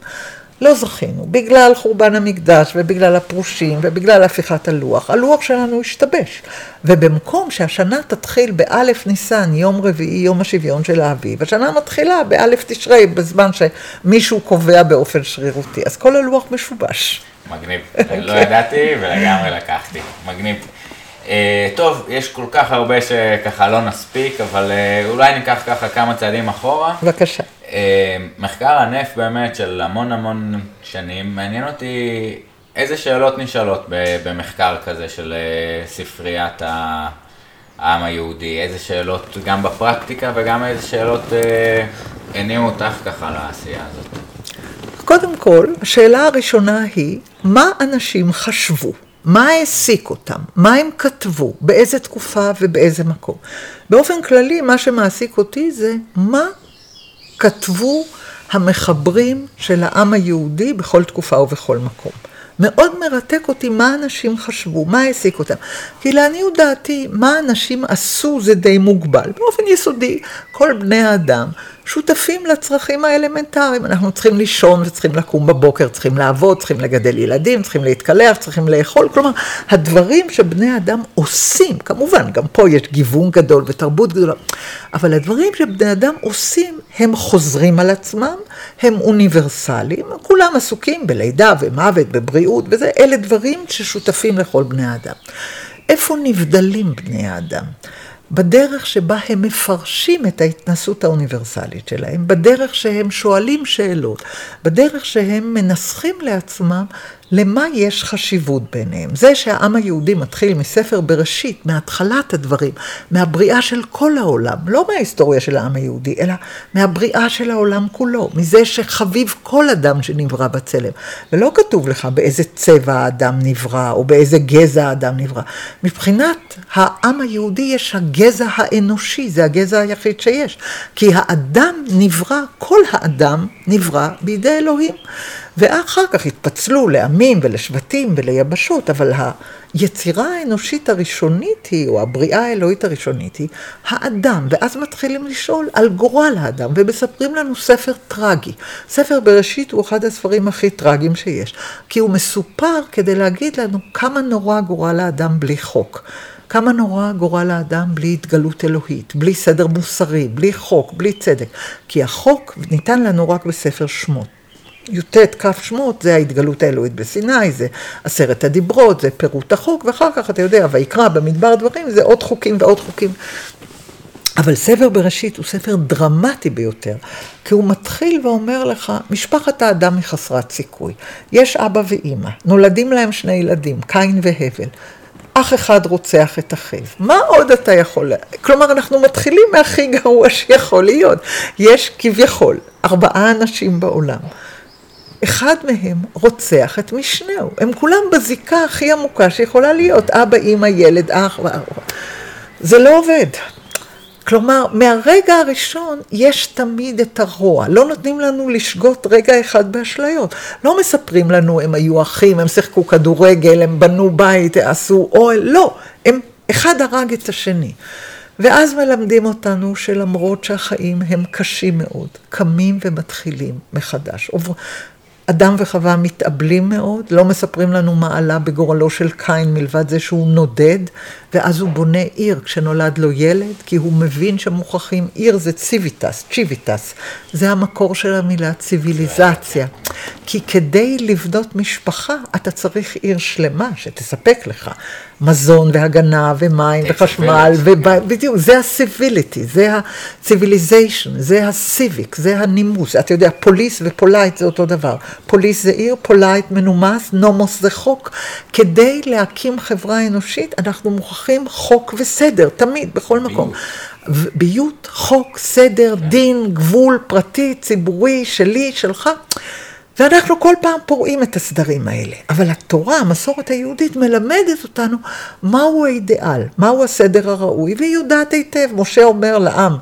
לא זכינו, בגלל חורבן המקדש ובגלל הפרושים ובגלל הפיכת הלוח, הלוח שלנו השתבש. ובמקום שהשנה תתחיל באלף ניסן, יום רביעי, יום השוויון של האביב, השנה מתחילה באלף תשרי, בזמן שמישהו קובע באופן שרירותי. אז כל הלוח משובש. מגניב. לא ידעתי ולגמרי לקחתי. מגניב. אה, טוב, יש כל כך הרבה שככה לא נספיק, אבל אה, אולי ניקח ככה כמה צעדים אחורה. בבקשה. אה, מחקר הנפט באמת של המון המון שנים, מעניין אותי איזה שאלות נשאלות במחקר כזה של אה, ספריית העם היהודי, איזה שאלות גם בפרקטיקה וגם איזה שאלות אה, הניעו אותך ככה לעשייה הזאת. קודם כל, השאלה הראשונה היא, מה אנשים חשבו? מה העסיק אותם? מה הם כתבו? באיזה תקופה ובאיזה מקום? באופן כללי, מה שמעסיק אותי זה מה כתבו המחברים של העם היהודי בכל תקופה ובכל מקום. מאוד מרתק אותי מה אנשים חשבו, מה העסיק אותם. כי לעניות דעתי, מה אנשים עשו זה די מוגבל. באופן יסודי, כל בני האדם שותפים לצרכים האלמנטריים. אנחנו צריכים לישון וצריכים לקום בבוקר, צריכים לעבוד, צריכים לגדל ילדים, צריכים להתקלח, צריכים לאכול. כלומר, הדברים שבני אדם עושים, כמובן, גם פה יש גיוון גדול ותרבות גדולה, אבל הדברים שבני אדם עושים, הם חוזרים על עצמם, הם אוניברסליים, כולם עסוקים בלידה ומוות, בבריאות, וזה, אלה דברים ששותפים לכל בני האדם. איפה נבדלים בני האדם? בדרך שבה הם מפרשים את ההתנסות האוניברסלית שלהם, בדרך שהם שואלים שאלות, בדרך שהם מנסחים לעצמם למה יש חשיבות ביניהם. זה שהעם היהודי מתחיל מספר בראשית, מהתחלת הדברים, מהבריאה של כל העולם, לא מההיסטוריה של העם היהודי, אלא מהבריאה של העולם כולו, מזה שחביב כל אדם שנברא בצלם. ולא כתוב לך באיזה צבע האדם נברא, או באיזה גזע האדם נברא. מבחינת העם היהודי יש הגזע האנושי, זה הגזע היחיד שיש. כי האדם נברא, כל האדם נברא בידי אלוהים. ואחר כך התפצלו לעמים ולשבטים וליבשות, אבל היצירה האנושית הראשונית היא, או הבריאה האלוהית הראשונית היא, האדם. ואז מתחילים לשאול על גורל האדם, ומספרים לנו ספר טרגי. ספר בראשית הוא אחד הספרים הכי טרגיים שיש, כי הוא מסופר כדי להגיד לנו כמה נורא גורל האדם בלי חוק. כמה נורא גורל האדם בלי התגלות אלוהית, בלי סדר מוסרי, בלי חוק, בלי צדק. כי החוק ניתן לנו רק בספר שמות. י"ט כ' שמות זה ההתגלות האלוהית בסיני, זה עשרת הדיברות, זה פירוט החוק, ואחר כך אתה יודע, ויקרא במדבר דברים, זה עוד חוקים ועוד חוקים. אבל ספר בראשית הוא ספר דרמטי ביותר, כי הוא מתחיל ואומר לך, משפחת האדם היא חסרת סיכוי. יש אבא ואימא, נולדים להם שני ילדים, קין והבל. אח אחד רוצח את אחיו. מה עוד אתה יכול... כלומר, אנחנו מתחילים מהכי גרוע שיכול להיות. יש כביכול ארבעה אנשים בעולם. אחד מהם רוצח את משנהו. הם כולם בזיקה הכי עמוקה שיכולה להיות. אבא, אימא, ילד, אח ואח. זה לא עובד. כלומר, מהרגע הראשון יש תמיד את הרוע. לא נותנים לנו לשגות רגע אחד באשליות. לא מספרים לנו, הם היו אחים, הם שיחקו כדורגל, הם בנו בית, עשו אוהל. לא, הם, אחד הרג את השני. ואז מלמדים אותנו שלמרות שהחיים הם קשים מאוד, קמים ומתחילים מחדש. אדם וחווה מתאבלים מאוד, לא מספרים לנו מה עלה בגורלו של קין מלבד זה שהוא נודד, ואז הוא בונה עיר כשנולד לו ילד, כי הוא מבין שמוכרחים, עיר זה civitas, civitas, זה המקור של המילה ציוויליזציה. כי כדי לבנות משפחה, אתה צריך עיר שלמה שתספק לך מזון והגנה ומים וחשמל, ובדיוק, זה ה civility, זה ה civilization, זה ה civic, זה הנימוס. אתה יודע, פוליס ו polite זה אותו דבר. פוליס זה עיר, polite מנומס, nomos זה חוק. כדי להקים חברה אנושית, אנחנו מוכרחים חוק וסדר, תמיד, בכל מקום. ביות, חוק, סדר, דין, גבול, פרטי, ציבורי, שלי, שלך. ואנחנו כל פעם פורעים את הסדרים האלה. אבל התורה, המסורת היהודית, מלמדת אותנו מהו האידיאל, מהו הסדר הראוי, והיא יודעת היטב. משה אומר לעם,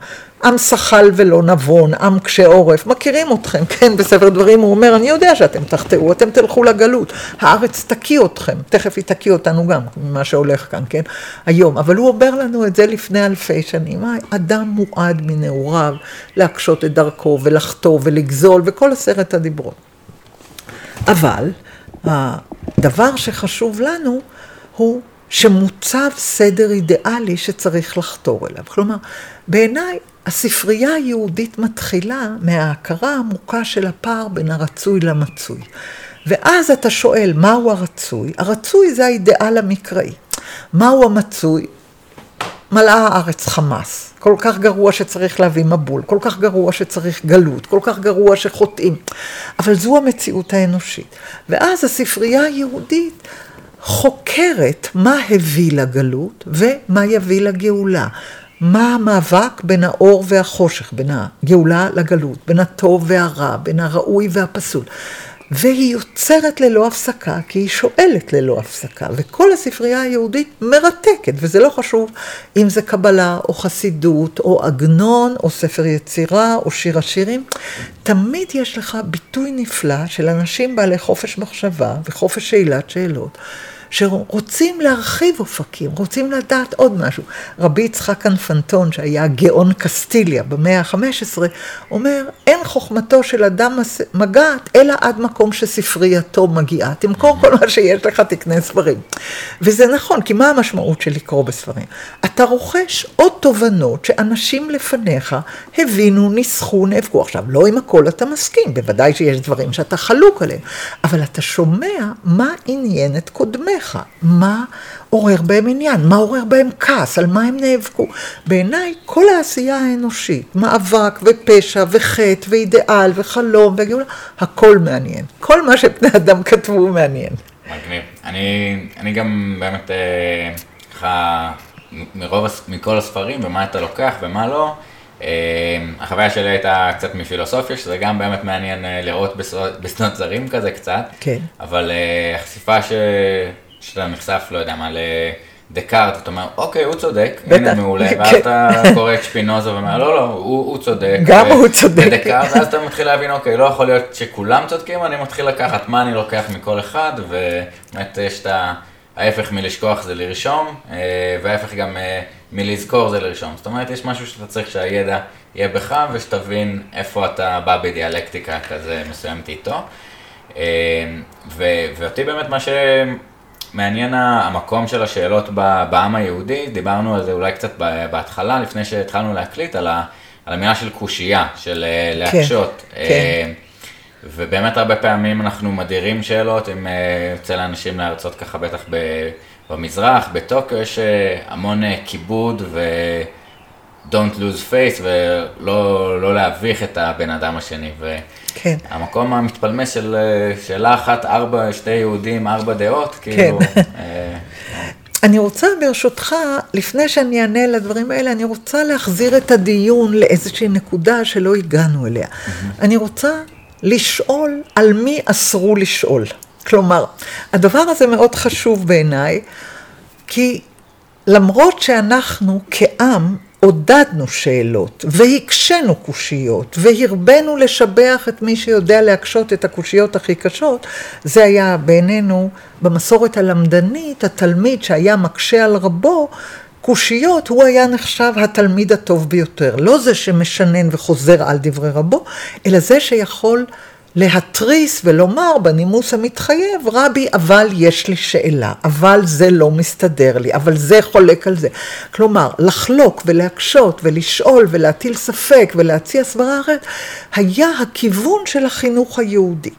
עם שחל ולא נבון, עם קשה עורף, מכירים אתכם, כן, בספר דברים הוא אומר, אני יודע שאתם תחטאו, אתם תלכו לגלות, הארץ תקיא אתכם, תכף היא תקיא אותנו גם, ממה שהולך כאן, כן, היום, אבל הוא אומר לנו את זה לפני אלפי שנים, אדם מועד מנעוריו להקשות את דרכו ולחטוא ולגזול וכל עשרת הדיברות. אבל הדבר שחשוב לנו הוא שמוצב סדר אידיאלי שצריך לחתור אליו. כלומר, בעיניי הספרייה היהודית מתחילה מההכרה העמוקה של הפער בין הרצוי למצוי. ואז אתה שואל, מהו הרצוי? הרצוי זה האידיאל המקראי. מהו המצוי? מלאה הארץ חמאס. כל כך גרוע שצריך להביא מבול, כל כך גרוע שצריך גלות, כל כך גרוע שחוטאים. אבל זו המציאות האנושית. ואז הספרייה היהודית חוקרת מה הביא לגלות ומה יביא לגאולה. מה המאבק בין האור והחושך, בין הגאולה לגלות, בין הטוב והרע, בין הראוי והפסול. והיא יוצרת ללא הפסקה, כי היא שואלת ללא הפסקה. וכל הספרייה היהודית מרתקת, וזה לא חשוב אם זה קבלה, או חסידות, או עגנון, או ספר יצירה, או שיר השירים. תמיד יש לך ביטוי נפלא של אנשים בעלי חופש מחשבה וחופש שאלת שאלות. שרוצים להרחיב אופקים, רוצים לדעת עוד משהו. רבי יצחק קנפנטון, שהיה גאון קסטיליה במאה ה-15, אומר, אין חוכמתו של אדם מגעת, אלא עד מקום שספרייתו מגיעה. תמכור כל מה שיש לך, תקנה ספרים. וזה נכון, כי מה המשמעות של לקרוא בספרים? אתה רוכש עוד תובנות שאנשים לפניך הבינו, ניסחו, נאבקו. עכשיו, לא עם הכל אתה מסכים, בוודאי שיש דברים שאתה חלוק עליהם, אבל אתה שומע מה עניין את קודמיך. עליך, מה עורר בהם עניין, מה עורר בהם כעס, על מה הם נאבקו. בעיניי כל העשייה האנושית, מאבק ופשע וחטא ואידיאל וחלום וגאולה, הכל מעניין. כל מה שבני אדם כתבו מעניין. מגניב. אני, אני גם באמת, אה, ככה, מרוב, מכל הספרים ומה אתה לוקח ומה לא, אה, החוויה שלי הייתה קצת מפילוסופיה, שזה גם באמת מעניין אה, לראות בשדות זרים כזה קצת. כן. אבל החשיפה ש... שאתה נחשף, לא יודע מה, לדקארט, אתה אומר, אוקיי, הוא צודק, בטח, הנה מעולה, כן. ואז אתה קורא את שפינוזה ואומר, לא, לא, הוא, הוא צודק. גם ו- הוא צודק. ודקארט, ואז אתה מתחיל להבין, אוקיי, לא יכול להיות שכולם צודקים, אני מתחיל לקחת מה אני לוקח מכל אחד, ובאמת יש את ההפך מלשכוח זה לרשום, אה, וההפך גם אה, מלזכור זה לרשום. זאת אומרת, יש משהו שאתה צריך שהידע יהיה בך, ושתבין איפה אתה בא בדיאלקטיקה כזה מסוימת איתו. אה, ואותי באמת מה. מעניין המקום של השאלות בעם היהודי, דיברנו על זה אולי קצת בהתחלה, לפני שהתחלנו להקליט, על, ה, על המילה של קושייה, של אה, כן, להקשות. כן, כן. ובאמת הרבה פעמים אנחנו מדירים שאלות, אם אה, יוצא לאנשים להרצות ככה בטח במזרח, בטוקיו יש המון כיבוד ו... Don't lose face ולא לא להביך את הבן אדם השני. כן. המקום המתפלמס של שאלה אחת, ארבע, שתי יהודים, ארבע דעות, כאילו... כן. אני רוצה ברשותך, לפני שאני אענה לדברים האלה, אני רוצה להחזיר את הדיון לאיזושהי נקודה שלא הגענו אליה. אני רוצה לשאול על מי אסרו לשאול. כלומר, הדבר הזה מאוד חשוב בעיניי, כי למרות שאנחנו כעם עודדנו שאלות, והקשינו קושיות, והרבנו לשבח את מי שיודע להקשות את הקושיות הכי קשות, זה היה בעינינו, במסורת הלמדנית, התלמיד שהיה מקשה על רבו, קושיות, הוא היה נחשב התלמיד הטוב ביותר. לא זה שמשנן וחוזר על דברי רבו, אלא זה שיכול להתריס ולומר בנימוס המתחייב, רבי, אבל יש לי שאלה, אבל זה לא מסתדר לי, אבל זה חולק על זה. כלומר, לחלוק ולהקשות ולשאול ולהטיל ספק ולהציע סברה אחרת, היה הכיוון של החינוך היהודי.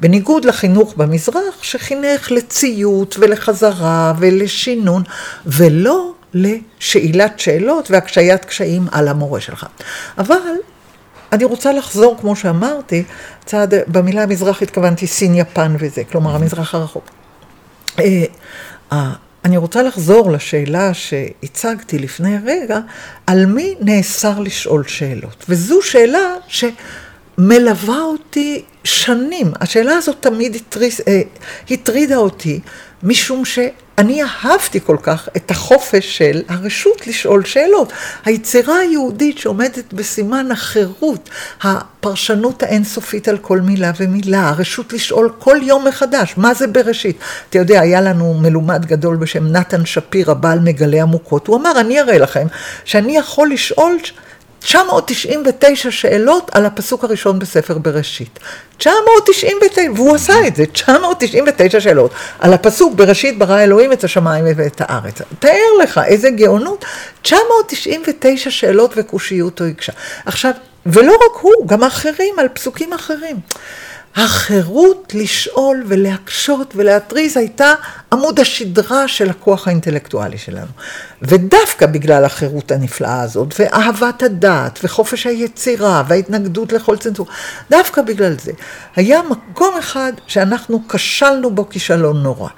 בניגוד לחינוך במזרח, שחינך לציות ולחזרה ולשינון, ולא לשאלת שאלות והקשיית קשיים על המורה שלך. אבל אני רוצה לחזור, כמו שאמרתי, צעד, במילה המזרח התכוונתי סין, יפן וזה, כלומר המזרח הרחוק. אה, אה, אני רוצה לחזור לשאלה שהצגתי לפני רגע, על מי נאסר לשאול שאלות. וזו שאלה שמלווה אותי שנים. השאלה הזאת תמיד הטריס, אה, הטרידה אותי, משום שאני אהבתי כל כך את החופש של הרשות לשאול שאלות. היצירה היהודית שעומדת בסימן החירות, הפרשנות האינסופית על כל מילה ומילה, הרשות לשאול כל יום מחדש, מה זה בראשית? אתה יודע, היה לנו מלומד גדול בשם נתן שפירא, בעל מגלי עמוקות, הוא אמר, אני אראה לכם שאני יכול לשאול 999 שאלות על הפסוק הראשון בספר בראשית. 999, והוא עשה את זה, 999 שאלות על הפסוק בראשית ברא אלוהים את השמיים ואת הארץ. תאר לך איזה גאונות, 999 שאלות וקושיות הוא הקשה. עכשיו, ולא רק הוא, גם אחרים על פסוקים אחרים. החירות לשאול ולהקשות ולהתריס הייתה עמוד השדרה של הכוח האינטלקטואלי שלנו. ודווקא בגלל החירות הנפלאה הזאת, ואהבת הדעת, וחופש היצירה, וההתנגדות לכל צנזור, דווקא בגלל זה, היה מקום אחד שאנחנו כשלנו בו כישלון נורא.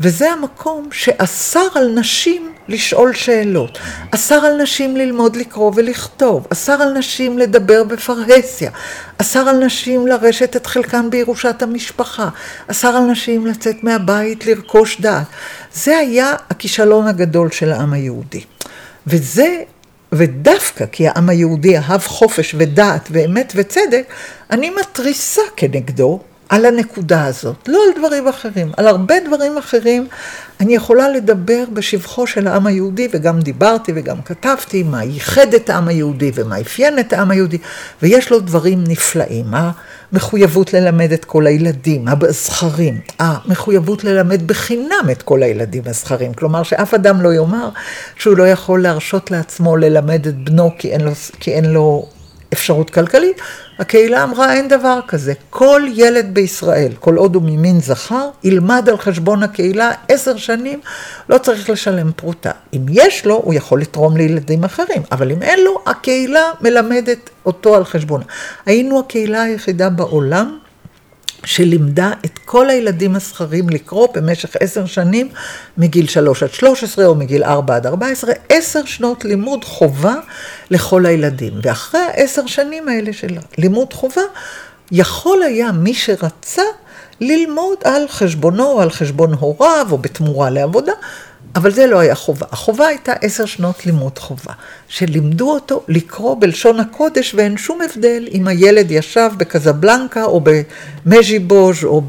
וזה המקום שאסר על נשים לשאול שאלות, אסר על נשים ללמוד לקרוא ולכתוב, אסר על נשים לדבר בפרהסיה, אסר על נשים לרשת את חלקן בירושת המשפחה, אסר על נשים לצאת מהבית לרכוש דעת. זה היה הכישלון הגדול של העם היהודי. וזה, ודווקא כי העם היהודי אהב חופש ודעת ואמת וצדק, אני מתריסה כנגדו על הנקודה הזאת, לא על דברים אחרים, על הרבה דברים אחרים אני יכולה לדבר בשבחו של העם היהודי, וגם דיברתי וגם כתבתי מה ייחד את העם היהודי ומה אפיין את העם היהודי, ויש לו דברים נפלאים. המחויבות ללמד את כל הילדים, הזכרים, המחויבות ללמד בחינם את כל הילדים הזכרים, כלומר שאף אדם לא יאמר שהוא לא יכול להרשות לעצמו ללמד את בנו כי אין לו, כי אין לו אפשרות כלכלית, הקהילה אמרה אין דבר כזה. כל ילד בישראל, כל עוד הוא ממין זכר, ילמד על חשבון הקהילה עשר שנים, לא צריך לשלם פרוטה. אם יש לו, הוא יכול לתרום לילדים אחרים, אבל אם אין לו, הקהילה מלמדת אותו על חשבונה. היינו הקהילה היחידה בעולם שלימדה את כל הילדים הזכרים לקרוא במשך עשר שנים, מגיל שלוש עד שלוש עשרה או מגיל ארבע עד ארבע עשרה, עשר שנות לימוד חובה לכל הילדים. ואחרי העשר שנים האלה של לימוד חובה, יכול היה מי שרצה ללמוד על חשבונו או על חשבון הוריו או בתמורה לעבודה, אבל זה לא היה חובה. החובה הייתה עשר שנות לימוד חובה, שלימדו אותו לקרוא בלשון הקודש ואין שום הבדל אם הילד ישב בקזבלנקה או במז'יבוז' או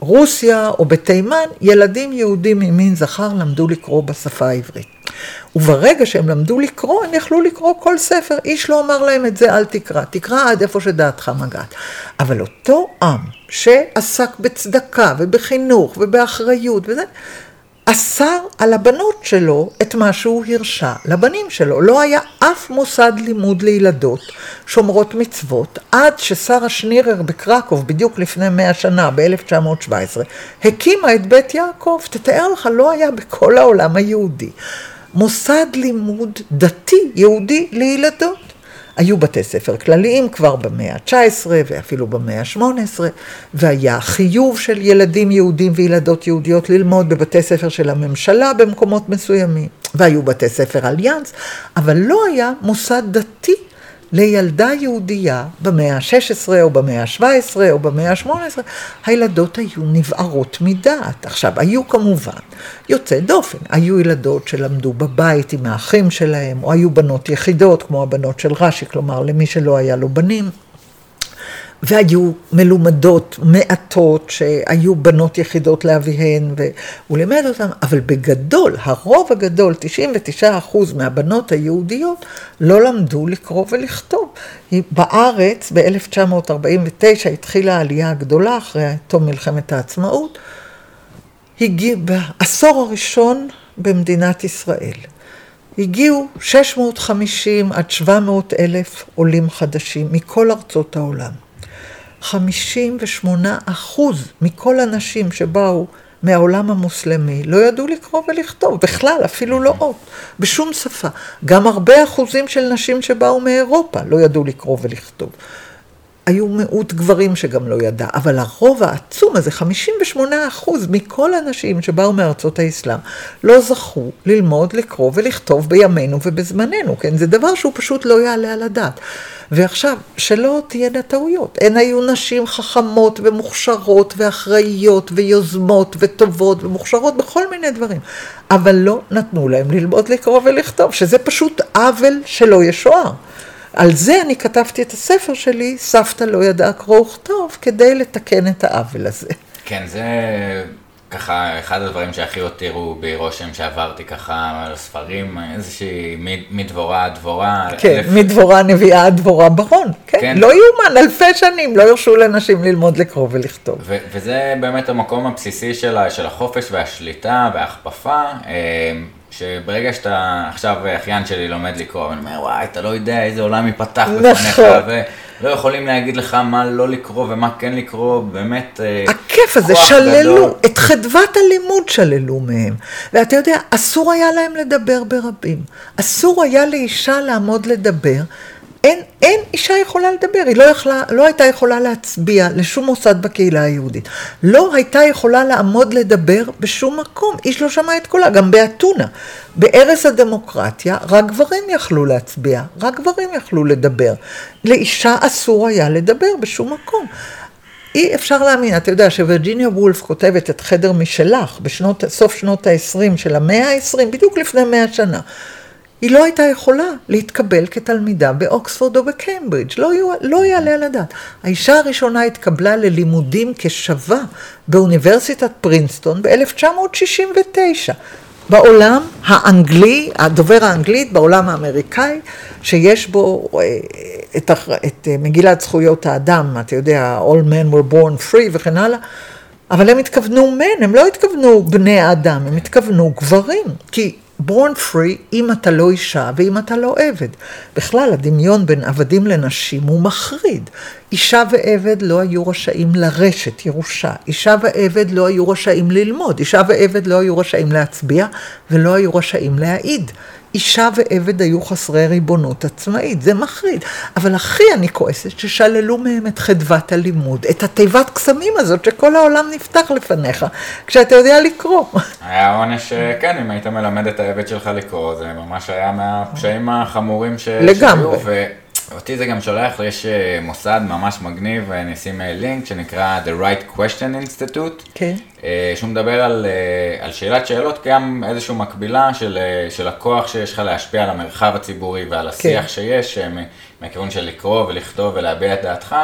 ברוסיה או בתימן, ילדים יהודים ממין זכר למדו לקרוא בשפה העברית. וברגע שהם למדו לקרוא, הם יכלו לקרוא כל ספר. איש לא אמר להם את זה, אל תקרא. תקרא עד איפה שדעתך מגעת. אבל אותו עם שעסק בצדקה ובחינוך ובאחריות וזה, אסר על הבנות שלו את מה שהוא הרשה לבנים שלו. לא היה אף מוסד לימוד לילדות שומרות מצוות, עד ששרה שנירר בקרקוב, בדיוק לפני מאה שנה, ב-1917, הקימה את בית יעקב. תתאר לך, לא היה בכל העולם היהודי מוסד לימוד דתי יהודי לילדות. היו בתי ספר כלליים כבר במאה ה-19 ואפילו במאה ה-18, והיה חיוב של ילדים יהודים וילדות יהודיות ללמוד בבתי ספר של הממשלה במקומות מסוימים, והיו בתי ספר אליאנס, אבל לא היה מוסד דתי לילדה יהודייה במאה ה-16 או במאה ה-17 או במאה ה-18, הילדות היו נבערות מדעת. עכשיו, היו כמובן יוצאי דופן, היו ילדות שלמדו בבית עם האחים שלהם, או היו בנות יחידות, כמו הבנות של רש"י, כלומר למי שלא היה לו בנים. והיו מלומדות מעטות שהיו בנות יחידות לאביהן, והוא לימד אותן, אבל בגדול, הרוב הגדול, 99 אחוז מהבנות היהודיות, לא למדו לקרוא ולכתוב. בארץ, ב-1949 התחילה העלייה הגדולה, אחרי תום מלחמת העצמאות, הגיע, בעשור הראשון במדינת ישראל. הגיעו 650 עד 700 אלף עולים חדשים מכל ארצות העולם. 58 אחוז מכל הנשים שבאו מהעולם המוסלמי לא ידעו לקרוא ולכתוב, בכלל, אפילו לא אות, בשום שפה. גם הרבה אחוזים של נשים שבאו מאירופה לא ידעו לקרוא ולכתוב. היו מיעוט גברים שגם לא ידע, אבל הרוב העצום הזה, 58 אחוז מכל הנשים שבאו מארצות האסלאם, לא זכו ללמוד, לקרוא ולכתוב בימינו ובזמננו, כן? זה דבר שהוא פשוט לא יעלה על הדעת. ועכשיו, שלא תהיינה טעויות. הן היו נשים חכמות ומוכשרות ואחראיות ויוזמות וטובות ומוכשרות בכל מיני דברים, אבל לא נתנו להם ללמוד לקרוא ולכתוב, שזה פשוט עוול שלא ישוער. על זה אני כתבתי את הספר שלי, סבתא לא ידעה קרוא וכתוב, כדי לתקן את העוול הזה. כן, זה ככה אחד הדברים שהכי הותירו בי רושם שעברתי ככה על הספרים, איזושהי מדבורה עד דבורה. כן, אלף... מדבורה נביאה עד דבורה ברון, כן, כן. לא יאומן, אלפי שנים לא הרשו לנשים ללמוד לקרוא ולכתוב. ו- וזה באמת המקום הבסיסי של, של החופש והשליטה וההכפפה. שברגע שאתה, עכשיו אחיין שלי לומד לקרוא, ואני אומר, וואי, אתה לא יודע איזה עולם ייפתח בפניך, נכון. ולא יכולים להגיד לך מה לא לקרוא ומה כן לקרוא, באמת, אה, הכיף הזה, שללו, גדול. את חדוות הלימוד שללו מהם. ואתה יודע, אסור היה להם לדבר ברבים. אסור היה לאישה לעמוד לדבר. אין, אין אישה יכולה לדבר, היא לא, יכלה, לא הייתה יכולה להצביע לשום מוסד בקהילה היהודית. לא הייתה יכולה לעמוד לדבר בשום מקום, איש לא שמע את קולה, גם באתונה. בערש הדמוקרטיה רק גברים יכלו להצביע, רק גברים יכלו לדבר. לאישה אסור היה לדבר בשום מקום. אי אפשר להאמין, אתה יודע שווירג'יניה וולף כותבת את חדר משלך בסוף שנות ה-20 של המאה ה-20, בדיוק לפני מאה שנה. היא לא הייתה יכולה להתקבל כתלמידה באוקספורד או בקיימברידג', לא, לא יעלה על הדעת. האישה הראשונה התקבלה ללימודים כשווה באוניברסיטת פרינסטון ב-1969. בעולם האנגלי, הדובר האנגלית, בעולם האמריקאי, שיש בו אה, את, את אה, מגילת זכויות האדם, אתה יודע, All men were born free וכן הלאה, אבל הם התכוונו men, הם לא התכוונו בני האדם, הם התכוונו גברים, כי born free אם אתה לא אישה ואם אתה לא עבד. בכלל, הדמיון בין עבדים לנשים הוא מחריד. אישה ועבד לא היו רשאים לרשת ירושה. אישה ועבד לא היו רשאים ללמוד. אישה ועבד לא היו רשאים להצביע ולא היו רשאים להעיד. אישה ועבד היו חסרי ריבונות עצמאית, זה מחריד. אבל הכי אני כועסת ששללו מהם את חדוות הלימוד, את התיבת קסמים הזאת שכל העולם נפתח לפניך, כשאתה יודע לקרוא. היה עונש, כן, אם היית מלמד את העבד שלך לקרוא, זה ממש היה מהפשעים החמורים ש... לגמרי. שהיו, ו... אותי זה גם שולח, יש אה, מוסד ממש מגניב, אני אשים אה, לינק, שנקרא The Right Question Institute, כן. אה, שהוא מדבר על, על שאלת שאלות, גם איזושהי מקבילה של, של הכוח שיש לך להשפיע על המרחב הציבורי ועל השיח כן. שיש, מהכיוון של לקרוא ולכתוב ולהביע את דעתך,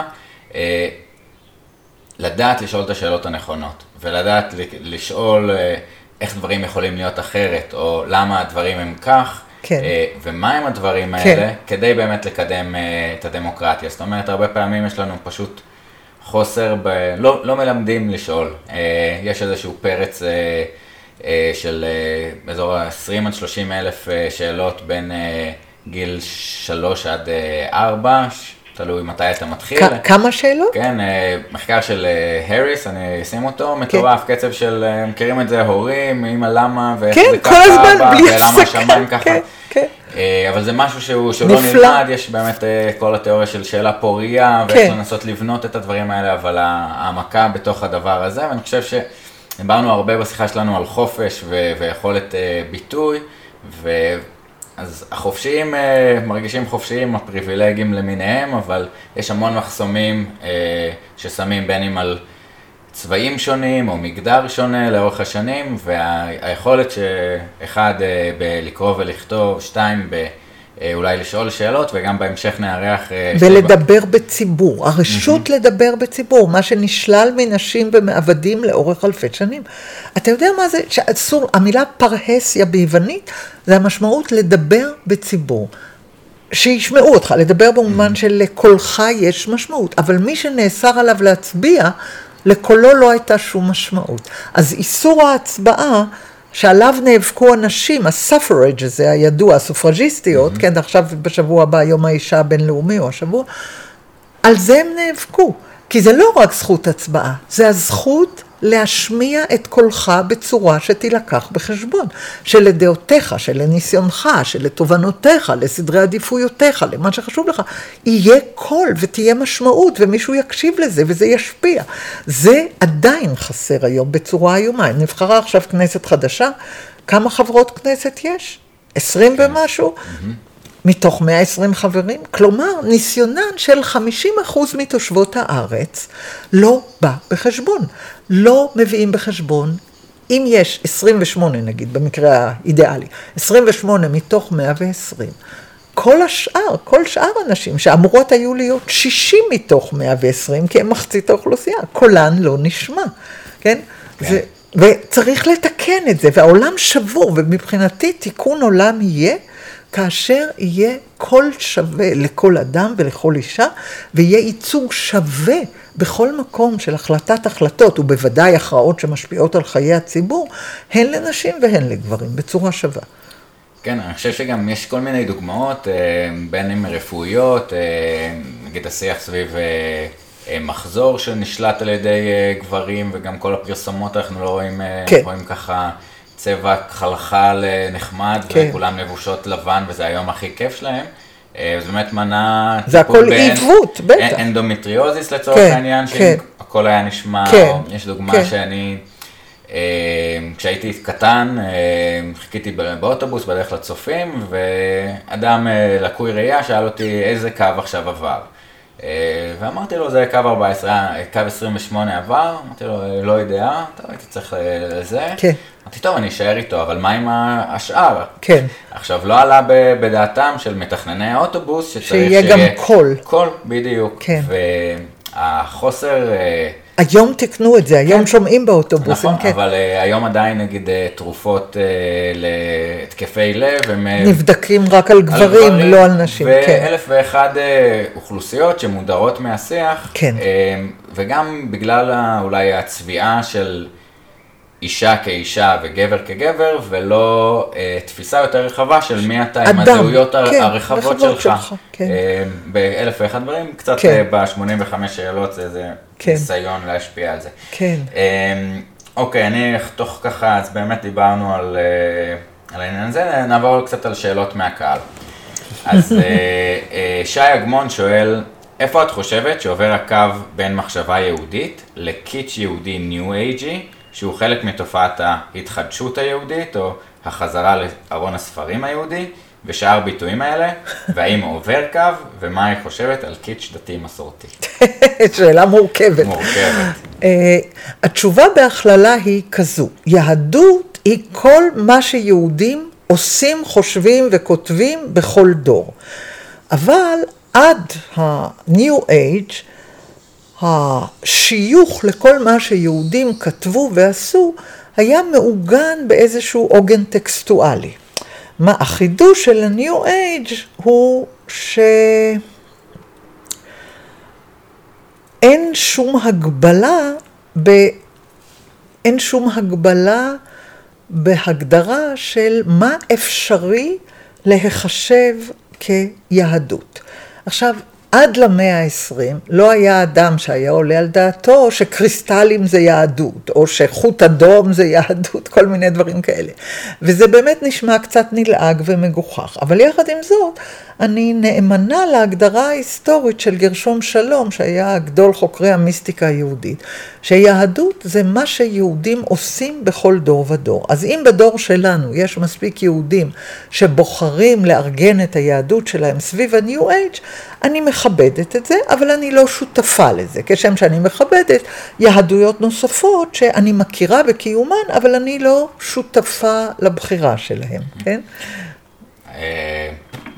לדעת לשאול את השאלות הנכונות, ולדעת לשאול איך דברים יכולים להיות אחרת, או למה הדברים הם כך. כן. אה, ומה הם הדברים כן. האלה, כדי באמת לקדם אה, את הדמוקרטיה. זאת אומרת, הרבה פעמים יש לנו פשוט חוסר, ב... לא, לא מלמדים לשאול. אה, יש איזשהו פרץ של אזור ה-20 עד 30 אלף שאלות בין גיל 3 עד 4, תלוי מתי אתה מתחיל. כמה שאלות? כן, מחקר של הריס, אני אשים אותו, מטורף, כן. קצב של, מכירים את זה, הורים, אמא למה, ואיך כן, זה ככה, כן, כל הזמן, בלי הפסקה, ולמה השמיים ככה. כן. כן. אה, אבל זה משהו שהוא, שהוא לא נלמד, יש באמת אה, כל התיאוריה של שאלה פורייה, ואיך כן. לנסות לבנות את הדברים האלה, אבל העמקה בתוך הדבר הזה, ואני חושב שדיברנו הרבה בשיחה שלנו על חופש ו- ויכולת אה, ביטוי, ו... אז החופשיים מרגישים חופשיים, הפריבילגיים למיניהם, אבל יש המון מחסומים ששמים בין אם על צבעים שונים או מגדר שונה לאורך השנים, והיכולת שאחד אה, בלקרוא ולכתוב, שתיים אה, אולי לשאול שאלות, וגם בהמשך נארח... אה, ולדבר שבע. בציבור, הרשות mm-hmm. לדבר בציבור, מה שנשלל מנשים ומעבדים לאורך אלפי שנים. אתה יודע מה זה, שאסור, המילה פרהסיה ביוונית, זה המשמעות לדבר בציבור. שישמעו אותך, לדבר במובן mm-hmm. שלקולך יש משמעות, אבל מי שנאסר עליו להצביע, לקולו לא הייתה שום משמעות. אז איסור ההצבעה שעליו נאבקו הנשים, הספרג' הזה הידוע, הסופרג'יסטיות, mm-hmm. כן, עכשיו בשבוע הבא יום האישה הבינלאומי או השבוע, על זה הם נאבקו. כי זה לא רק זכות הצבעה, זה הזכות להשמיע את קולך בצורה שתילקח בחשבון, שלדעותיך, שלניסיונך, שלתובנותיך, לסדרי עדיפויותיך, למה שחשוב לך, יהיה קול ותהיה משמעות ומישהו יקשיב לזה וזה ישפיע. זה עדיין חסר היום בצורה איומה. נבחרה עכשיו כנסת חדשה, כמה חברות כנסת יש? עשרים ומשהו? Mm-hmm. מתוך 120 חברים, כלומר ניסיונן של 50% מתושבות הארץ לא בא בחשבון. לא מביאים בחשבון, אם יש 28 נגיד, במקרה האידיאלי, 28 מתוך 120, כל השאר, כל שאר הנשים שאמורות היו להיות 60 מתוך 120, כי הם מחצית האוכלוסייה, קולן לא נשמע, כן? כן. זה, וצריך לתקן את זה, והעולם שבור, ומבחינתי תיקון עולם יהיה כאשר יהיה קול שווה לכל אדם ולכל אישה, ויהיה ייצוג שווה בכל מקום של החלטת החלטות, ובוודאי הכרעות שמשפיעות על חיי הציבור, הן לנשים והן לגברים, בצורה שווה. כן, אני חושב שגם יש כל מיני דוגמאות, אה, בין אם רפואיות, אה, נגיד השיח סביב אה, מחזור שנשלט על ידי גברים, וגם כל הפרסומות אנחנו לא רואים, כן. רואים ככה צבע חלחל נחמד, כן. וכולם לבושות לבן, וזה היום הכי כיף שלהם. אה, זה באמת מנה... זה הכל עיוות, בטח. אנדומטריוזיס לצורך כן, העניין, כן. שהכל היה נשמע, כן, או יש דוגמה כן. שאני, אה, כשהייתי קטן, אה, חיכיתי באוטובוס בדרך לצופים, ואדם לקוי ראייה שאל אותי איזה קו עכשיו עבר. ואמרתי לו, זה קו 14, קו 28 עבר, אמרתי לו, לא יודע, טוב, הייתי צריך לזה. כן. אמרתי, טוב, אני אשאר איתו, אבל מה עם השאר? כן. עכשיו, לא עלה בדעתם של מתכנני האוטובוס, שצריך שיהיה... שיהיה גם קול. קול, בדיוק. כן. והחוסר... היום תקנו את זה, היום כן. שומעים באוטובוסים, נכון, כן. אבל uh, היום עדיין נגיד uh, תרופות uh, להתקפי לב, הם... נבדקים רק על גברים, על גברים לא על נשים, כן. ואלף ואחד uh, אוכלוסיות שמודרות מהשיח, כן. Uh, וגם בגלל אולי הצביעה של אישה כאישה וגבר כגבר, ולא אה, תפיסה יותר רחבה של מי אתה עם הזהויות כן, הרחבות שלך. שלך כן. אה, באלף ואחד דברים, קצת כן. אה, ב-85 שאלות זה איזה כן. ניסיון להשפיע על זה. כן. אה, אוקיי, אני אחתוך ככה, אז באמת דיברנו על, אה, על העניין הזה, נעבור קצת על שאלות מהקהל. אז אה, אה, שי אגמון שואל, איפה את חושבת שעובר הקו בין מחשבה יהודית לקיץ' יהודי ניו אייג'י? שהוא חלק מתופעת ההתחדשות היהודית, או החזרה לארון הספרים היהודי, ושאר ביטויים האלה, והאם עובר קו, ומה היא חושבת על קיץ' דתי מסורתי. שאלה מורכבת. מורכבת. Uh, התשובה בהכללה היא כזו, יהדות היא כל מה שיהודים עושים, חושבים וכותבים בכל דור. אבל עד ה-New Age, השיוך לכל מה שיהודים כתבו ועשו היה מעוגן באיזשהו עוגן טקסטואלי. מה החידוש של ה-New Age הוא שאין שום הגבלה ב... אין שום הגבלה בהגדרה של מה אפשרי להיחשב כיהדות. עכשיו, עד למאה העשרים לא היה אדם שהיה עולה על דעתו שקריסטלים זה יהדות, או שחוט אדום זה יהדות, כל מיני דברים כאלה. וזה באמת נשמע קצת נלעג ומגוחך. אבל יחד עם זאת, אני נאמנה להגדרה ההיסטורית של גרשום שלום, שהיה גדול חוקרי המיסטיקה היהודית, שיהדות זה מה שיהודים עושים בכל דור ודור. אז אם בדור שלנו יש מספיק יהודים שבוחרים לארגן את היהדות שלהם סביב ה-New Age, אני מכבדת את זה, אבל אני לא שותפה לזה. כשם שאני מכבדת יהדויות נוספות שאני מכירה בקיומן, אבל אני לא שותפה לבחירה שלהם, כן?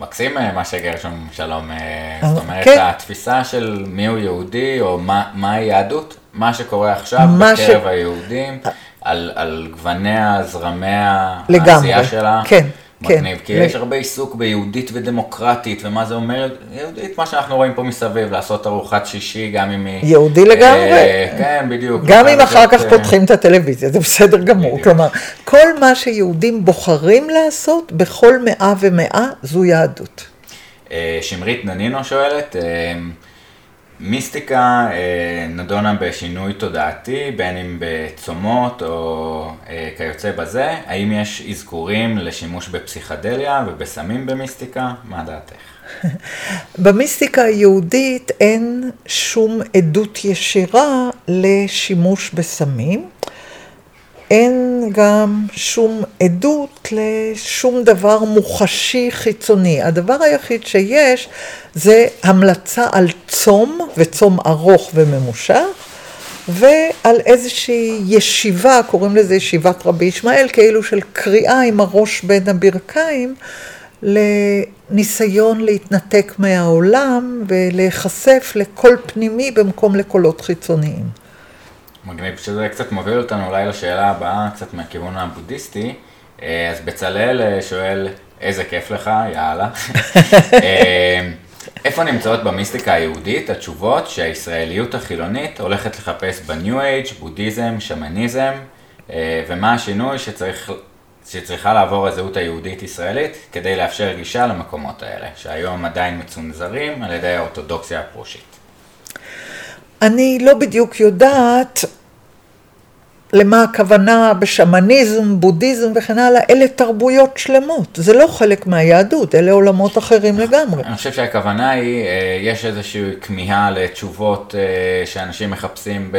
אה, מקסים מה שגרשום שלום, אה, זאת אומרת, כן. התפיסה של מיהו יהודי, או מה- מהי יהדות, מה שקורה עכשיו מה בקרב ש- היהודים, על על גווניה, זרמיה, לגמרי, העשייה שלה. כן, כן. מגניב, כי ל- יש הרבה עיסוק ביהודית ודמוקרטית, ומה זה אומר יהודית, מה שאנחנו רואים פה מסביב, לעשות ארוחת שישי, גם אם היא... יהודי לגמרי. אה, כן, בדיוק. גם אם אחר כך אה, פותחים את הטלוויזיה, זה בסדר גמור. בדיוק. כלומר, כל מה שיהודים בוחרים לעשות בכל מאה ומאה זו יהדות. אה, שמרית ננינו שואלת, אה, מיסטיקה אה, נדונה בשינוי תודעתי, בין אם בצומות או אה, כיוצא בזה, האם יש אזכורים לשימוש בפסיכדליה ובסמים במיסטיקה? מה דעתך? במיסטיקה היהודית אין שום עדות ישירה לשימוש בסמים. אין גם שום עדות לשום דבר מוחשי חיצוני. הדבר היחיד שיש זה המלצה על צום, וצום ארוך וממושך, ועל איזושהי ישיבה, קוראים לזה ישיבת רבי ישמעאל, כאילו של קריאה עם הראש בין הברכיים, לניסיון להתנתק מהעולם ולהיחשף לקול פנימי במקום לקולות חיצוניים. מגניב, שזה קצת מוביל אותנו אולי לשאלה הבאה, קצת מהכיוון הבודהיסטי. אה, אז בצלאל אה, שואל, איזה כיף לך, יאללה. אה, איפה נמצאות במיסטיקה היהודית התשובות שהישראליות החילונית הולכת לחפש בניו אייג', בודהיזם, שמניזם, ומה השינוי שצריך, שצריכה לעבור הזהות היהודית-ישראלית כדי לאפשר גישה למקומות האלה, שהיום עדיין מצונזרים על ידי האורתודוקסיה הפרושית. אני לא בדיוק יודעת למה הכוונה בשמניזם, בודהיזם וכן הלאה, אלה תרבויות שלמות, זה לא חלק מהיהדות, אלה עולמות אחרים לגמרי. אני חושב שהכוונה היא, אה, יש איזושהי כמיהה לתשובות אה, שאנשים מחפשים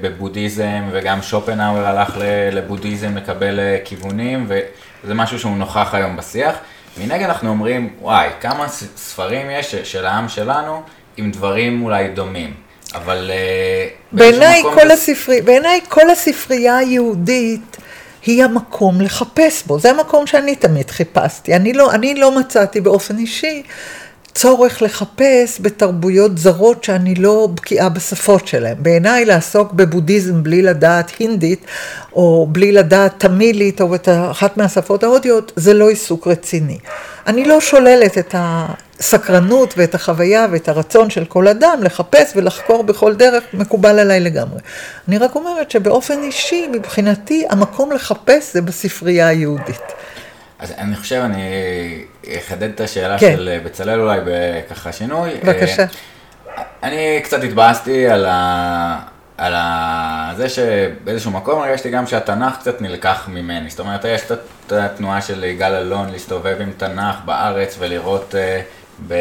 בבודהיזם, וגם שופנהאואר הלך לבודהיזם לקבל אה, כיוונים, וזה משהו שהוא נוכח היום בשיח. מנגד אנחנו אומרים, וואי, כמה ספרים יש של העם שלנו עם דברים אולי דומים. אבל אה, בעיניי כל, זה- הספרי, בעיניי כל הספרייה היהודית היא המקום לחפש בו, זה המקום שאני תמיד חיפשתי. אני לא, אני לא מצאתי באופן אישי צורך לחפש בתרבויות זרות שאני לא בקיאה בשפות שלהן. בעיניי לעסוק בבודהיזם בלי לדעת הינדית, או בלי לדעת תמילית, או את אחת מהשפות ההודיות, זה לא עיסוק רציני. אני לא שוללת את הסקרנות ואת החוויה ואת הרצון של כל אדם לחפש ולחקור בכל דרך, מקובל עליי לגמרי. אני רק אומרת שבאופן אישי, מבחינתי, המקום לחפש זה בספרייה היהודית. אז אני חושב, אני אחדד את השאלה כן. של בצלאל אולי בככה שינוי. בבקשה. אה, אני קצת התבאסתי על, ה... על ה... זה שבאיזשהו מקום הרגשתי גם שהתנ"ך קצת נלקח ממני. זאת אומרת, יש את התנועה של יגאל אלון להסתובב עם תנ"ך בארץ ולראות אה, ב...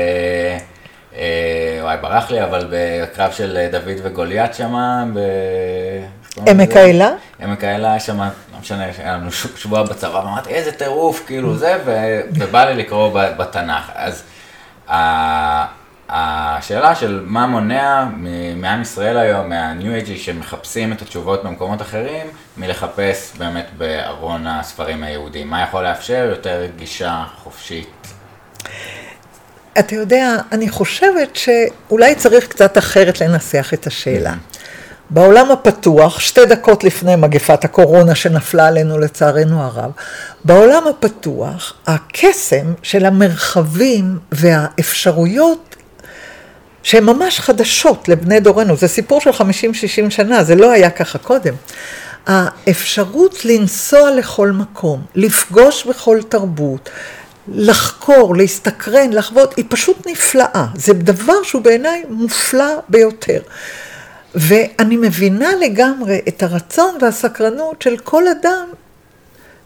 אה, וואי, ברח לי, אבל בקרב של דוד וגוליית שמה, ב... עמק? האלה? עמק האלה שם, לא משנה, היה לנו שבוע בצבא, ואמרתי, איזה טירוף, כאילו זה, ובא לי לקרוא בתנ"ך. אז השאלה של מה מונע מעם ישראל היום, מהניו אייג'י שמחפשים את התשובות במקומות אחרים, מלחפש באמת בארון הספרים היהודיים. מה יכול לאפשר יותר גישה חופשית? אתה יודע, אני חושבת שאולי צריך קצת אחרת לנסח את השאלה. בעולם הפתוח, שתי דקות לפני מגפת הקורונה שנפלה עלינו לצערנו הרב, בעולם הפתוח, הקסם של המרחבים והאפשרויות שהן ממש חדשות לבני דורנו, זה סיפור של 50-60 שנה, זה לא היה ככה קודם. האפשרות לנסוע לכל מקום, לפגוש בכל תרבות, לחקור, להסתקרן, לחוות, היא פשוט נפלאה. זה דבר שהוא בעיניי מופלא ביותר. ואני מבינה לגמרי את הרצון והסקרנות של כל אדם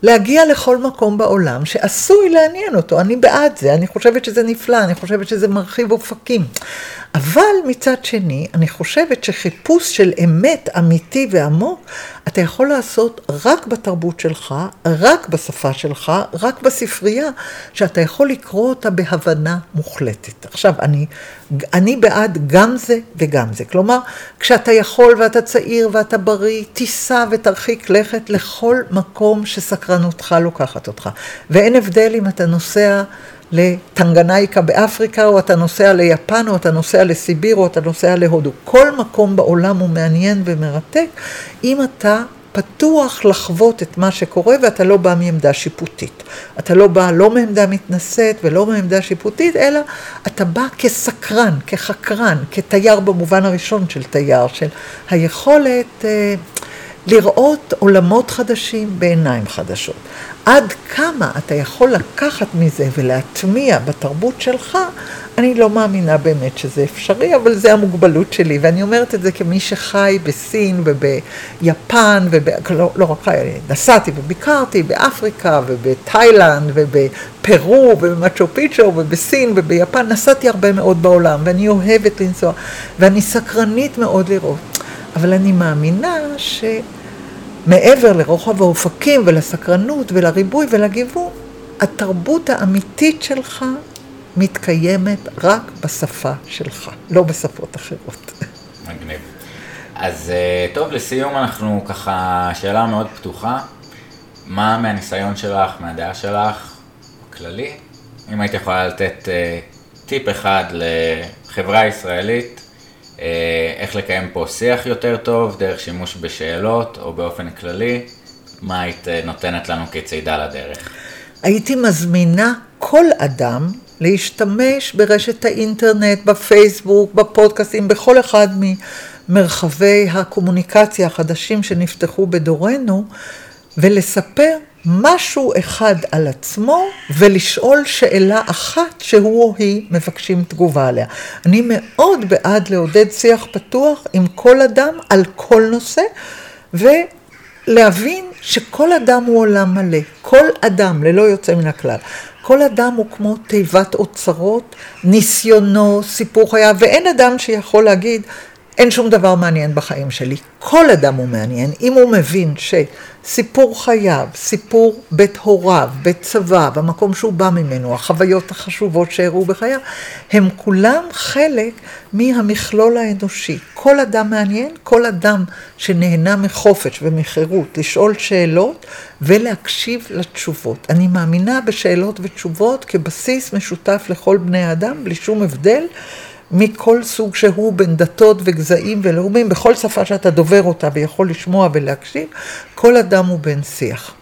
להגיע לכל מקום בעולם שעשוי לעניין אותו. אני בעד זה, אני חושבת שזה נפלא, אני חושבת שזה מרחיב אופקים. אבל מצד שני, אני חושבת שחיפוש של אמת אמיתי ועמוק, אתה יכול לעשות רק בתרבות שלך, רק בשפה שלך, רק בספרייה, שאתה יכול לקרוא אותה בהבנה מוחלטת. עכשיו, אני, אני בעד גם זה וגם זה. כלומר, כשאתה יכול ואתה צעיר ואתה בריא, תיסע ותרחיק לכת לכל מקום שסקרנותך לוקחת אותך. ואין הבדל אם אתה נוסע לטנגנייקה באפריקה, או אתה נוסע ליפן, או אתה נוסע לסיביר, או אתה נוסע להודו. כל מקום בעולם הוא מעניין ומרתק, אם אתה פתוח לחוות את מה שקורה ואתה לא בא מעמדה שיפוטית. אתה לא בא לא מעמדה מתנשאת ולא מעמדה שיפוטית, אלא אתה בא כסקרן, כחקרן, כתייר במובן הראשון של תייר, של היכולת אה, לראות עולמות חדשים בעיניים חדשות. עד כמה אתה יכול לקחת מזה ולהטמיע בתרבות שלך, אני לא מאמינה באמת שזה אפשרי, אבל זה המוגבלות שלי, ואני אומרת את זה כמי שחי בסין וביפן, וב... לא, לא רק חי, נסעתי וביקרתי באפריקה ובתאילנד ובפרו ובמצ'ו פיצ'ו ובסין וביפן, נסעתי הרבה מאוד בעולם, ואני אוהבת לנסוע, ואני סקרנית מאוד לראות. אבל אני מאמינה ש... מעבר לרוחב האופקים ולסקרנות ולריבוי ולגיוון, התרבות האמיתית שלך מתקיימת רק בשפה שלך, לא בשפות אחרות. מגניב. אז אה, טוב, לסיום אנחנו ככה, שאלה מאוד פתוחה. מה מהניסיון שלך, מהדעה שלך, כללי, אם היית יכולה לתת אה, טיפ אחד לחברה ישראלית אה, איך לקיים פה שיח יותר טוב, דרך שימוש בשאלות או באופן כללי, מה היית אה, נותנת לנו כצידה לדרך? הייתי מזמינה כל אדם להשתמש ברשת האינטרנט, בפייסבוק, בפודקאסטים, בכל אחד ממרחבי הקומוניקציה החדשים שנפתחו בדורנו, ולספר משהו אחד על עצמו ולשאול שאלה אחת שהוא או היא מבקשים תגובה עליה. אני מאוד בעד לעודד שיח פתוח עם כל אדם על כל נושא ולהבין שכל אדם הוא עולם מלא, כל אדם ללא יוצא מן הכלל. כל אדם הוא כמו תיבת אוצרות, ניסיונו, סיפור חייו, ואין אדם שיכול להגיד, אין שום דבר מעניין בחיים שלי. כל אדם הוא מעניין, אם הוא מבין שסיפור חייו, סיפור בית הוריו, בית צבא, במקום שהוא בא ממנו, החוויות החשובות שאירעו בחייו, הם כולם חלק מהמכלול האנושי. כל אדם מעניין, כל אדם שנהנה מחופש ומחירות לשאול שאלות ולהקשיב לתשובות. אני מאמינה בשאלות ותשובות כבסיס משותף לכל בני האדם, בלי שום הבדל. מכל סוג שהוא, בין דתות וגזעים ולאומים, בכל שפה שאתה דובר אותה ויכול לשמוע ולהקשיב, כל אדם הוא בן שיח.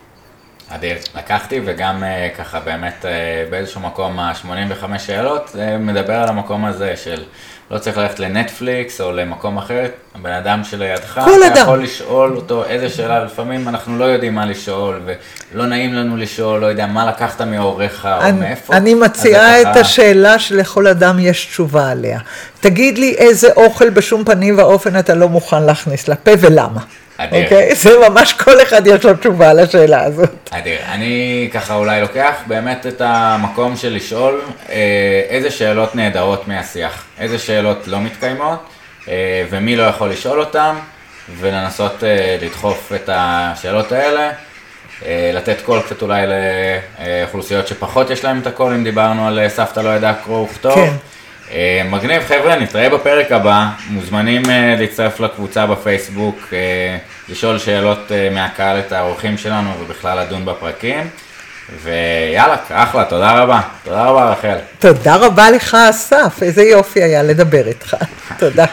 אדיר, לקחתי וגם uh, ככה באמת uh, באיזשהו מקום ה-85 שאלות, זה מדבר על המקום הזה של לא צריך ללכת לנטפליקס או למקום אחר, הבן אדם שלידך, אתה אדם. יכול לשאול אותו איזה שאלה, לפעמים אנחנו לא יודעים מה לשאול ולא נעים לנו לשאול, לא יודע, מה לקחת מהוריך או מאיפה. אני מציעה את השאלה שלכל אדם יש תשובה עליה. תגיד לי איזה אוכל בשום פנים ואופן אתה לא מוכן להכניס לפה ולמה. אדיר. אוקיי? זה ממש כל אחד יש לו תשובה לשאלה הזאת. אדיר. אני ככה אולי לוקח באמת את המקום של לשאול אה, איזה שאלות נהדרות מהשיח, איזה שאלות לא מתקיימות, אה, ומי לא יכול לשאול אותן, ולנסות אה, לדחוף את השאלות האלה. לתת קול קצת אולי לאוכלוסיות שפחות יש להם את הקול, אם דיברנו על סבתא לא ידעה קרוא וכתוב. כן. אה, מגניב, חבר'ה, נתראה בפרק הבא. מוזמנים אה, להצטרף לקבוצה בפייסבוק, אה, לשאול שאלות מהקהל את האורחים שלנו ובכלל לדון בפרקים. ויאללה, אחלה, תודה רבה. תודה רבה, רחל. תודה רבה לך, אסף, איזה יופי היה לדבר איתך. תודה.